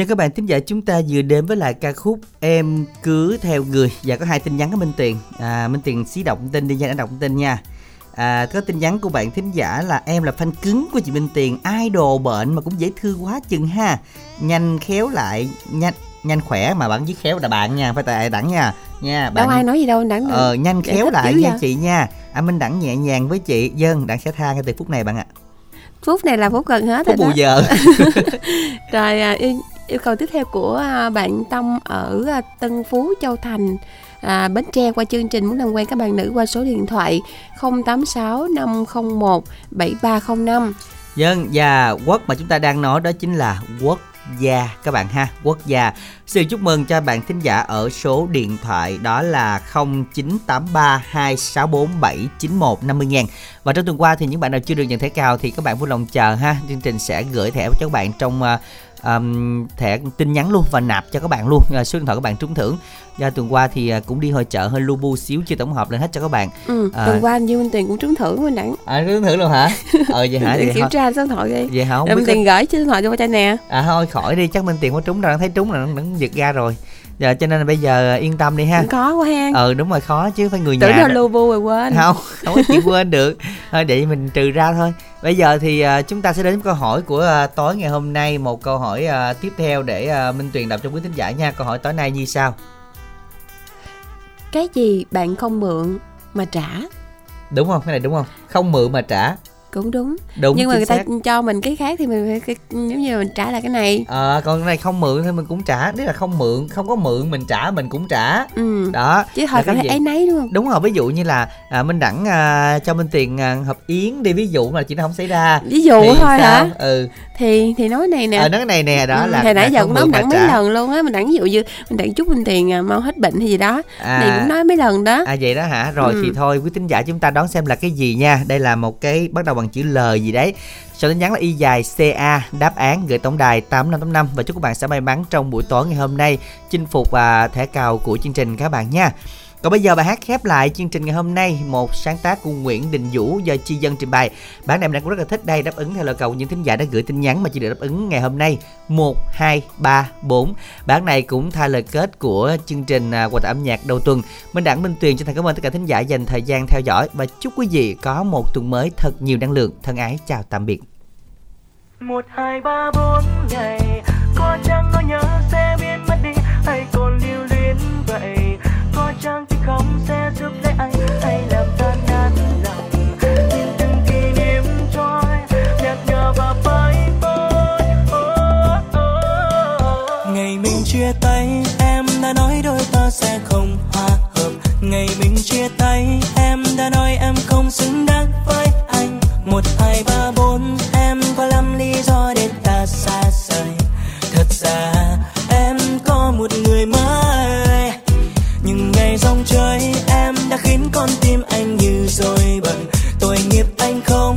S14: Và
S1: các bạn thính giả chúng ta vừa đến với lại ca khúc Em cứ theo người và có hai tin nhắn của Minh Tiền. À, Minh Tiền xí đọc tin đi nha, đã đọc tin nha. À, có tin nhắn của bạn thính giả là em là fan cứng của chị Minh Tiền, idol bệnh mà cũng dễ thương quá chừng ha. Nhanh khéo lại, nhanh nhanh khỏe mà bạn với khéo là bạn nha, phải tại đẳng nha. Nha, bạn
S2: đâu ai nói gì đâu đẳng
S1: Ờ nhanh khéo lại nha
S2: vậy?
S1: chị nha. À Minh đẳng nhẹ nhàng với chị. Dân đẳng sẽ tha ngay từ phút này bạn ạ.
S2: phút này là phút gần hết
S1: Phút
S2: rồi
S1: bù giờ.
S2: rồi à, yêu, cầu tiếp theo của à, bạn Tâm ở à, Tân Phú Châu Thành. À, Bến Tre qua chương trình muốn làm quen các bạn nữ qua số điện thoại 086 501 7305
S1: Dân và quốc mà chúng ta đang nói đó chính là quốc gia các bạn ha quốc gia. Xin chúc mừng cho bạn thính giả ở số điện thoại đó là 0983 264 791 50 ngàn. Và trong tuần qua thì những bạn nào chưa được nhận thẻ cào thì các bạn vui lòng chờ ha chương trình sẽ gửi thẻ cho các bạn trong uh, um, thẻ tin nhắn luôn và nạp cho các bạn luôn. Uh, số điện thoại các bạn trúng thưởng. Do tuần qua thì uh, cũng đi hội chợ hơi lu bu xíu chưa tổng hợp lên hết cho các bạn.
S2: Ừ,
S1: À.
S2: tuần qua như Minh Tiền cũng trúng thưởng Minh Đẳng
S1: à trúng thưởng luôn hả? Ờ vậy hả? Vậy
S2: kiểm tra số điện thoại đi.
S1: Vậy hả? Không
S2: rồi Minh Tiền gửi số điện thoại cho cho nè.
S1: À thôi khỏi đi. Chắc Minh Tiền có trúng đâu thấy trúng là nó, nó giật ra rồi Giờ cho nên là bây giờ yên tâm đi ha.
S2: Có quá ha.
S1: Ừ đúng rồi khó chứ phải người
S2: tưởng
S1: nhà
S2: đâu lu bu rồi quên.
S1: Không không có chịu quên được. Thôi để mình trừ ra thôi. Bây giờ thì à, chúng ta sẽ đến câu hỏi của à, tối ngày hôm nay. Một câu hỏi tiếp theo để Minh Tuyền đọc cho quý thính giả nha. Câu hỏi tối nay như sau.
S2: Cái gì bạn không mượn mà trả?
S1: Đúng không? Cái này đúng không? Không mượn mà trả
S2: cũng đúng.
S1: Đúng
S2: nhưng mà người ta
S1: xác.
S2: cho mình cái khác thì mình phải giống như mình trả lại cái này.
S1: Ờ, còn cái này không mượn thì mình cũng trả. Nếu là không mượn, không có mượn mình trả mình cũng trả.
S2: Ừ.
S1: Đó.
S2: Chứ thấy
S1: gì?
S2: ấy nấy đúng không?
S1: Đúng rồi ví dụ như là à, minh đẳng à, cho minh tiền à, hộp yến đi ví dụ mà chuyện đó không xảy ra.
S2: Ví dụ
S1: thì
S2: thôi
S1: sao?
S2: hả
S1: ừ.
S2: Thì thì nói này nè.
S1: Ờ nói cái này nè đó
S2: Ừ,
S1: là
S2: hồi nãy giờ cũng nói mình đẳng mấy lần luôn á. Mình đẳng ví dụ như mình đẳng chúc mình tiền à, mau hết bệnh hay gì đó.
S1: À,
S2: này cũng nói mấy lần đó.
S1: À vậy đó hả? Rồi
S2: Ừ.
S1: thì thôi quý tín giả chúng ta đón xem là cái gì nha. Đây là một cái bắt đầu bằng chữ L gì đấy. Sau tin nhắn là y dài ca đáp án gửi tổng đài tám năm tám năm. Và chúc các bạn sẽ may mắn trong buổi tối ngày hôm nay. Chinh phục và thẻ cào của chương trình các bạn nha còn bây giờ bài hát khép lại chương trình ngày hôm nay, một sáng tác của Nguyễn Đình Vũ do Chi Dân trình bày. Bản này mình cũng rất là thích đây, đáp ứng theo lời cầu những thính giả đã gửi tin nhắn mà chị được đáp ứng ngày hôm nay 1 2 3 4. Bản này cũng thay lời kết của chương trình à, quà tặng âm nhạc đầu tuần. Minh Đẳng, Minh Tuyền chân thành cảm ơn tất cả thính giả dành thời gian theo dõi và chúc quý vị có một tuần mới thật nhiều năng lượng. Thân ái, chào tạm biệt.
S16: một, hai, ba, bốn, ngày, có chẳng có nhớ không hòa hợp. Ngày mình chia tay, em đã nói em không xứng đáng với anh. Một, hai, ba, bốn, em có lắm lý do để ta xa rời. Thật ra, em có một người mới. Nhưng ngày dòng chơi em đã khiến con tim anh như rồi bận tội nghiệp anh không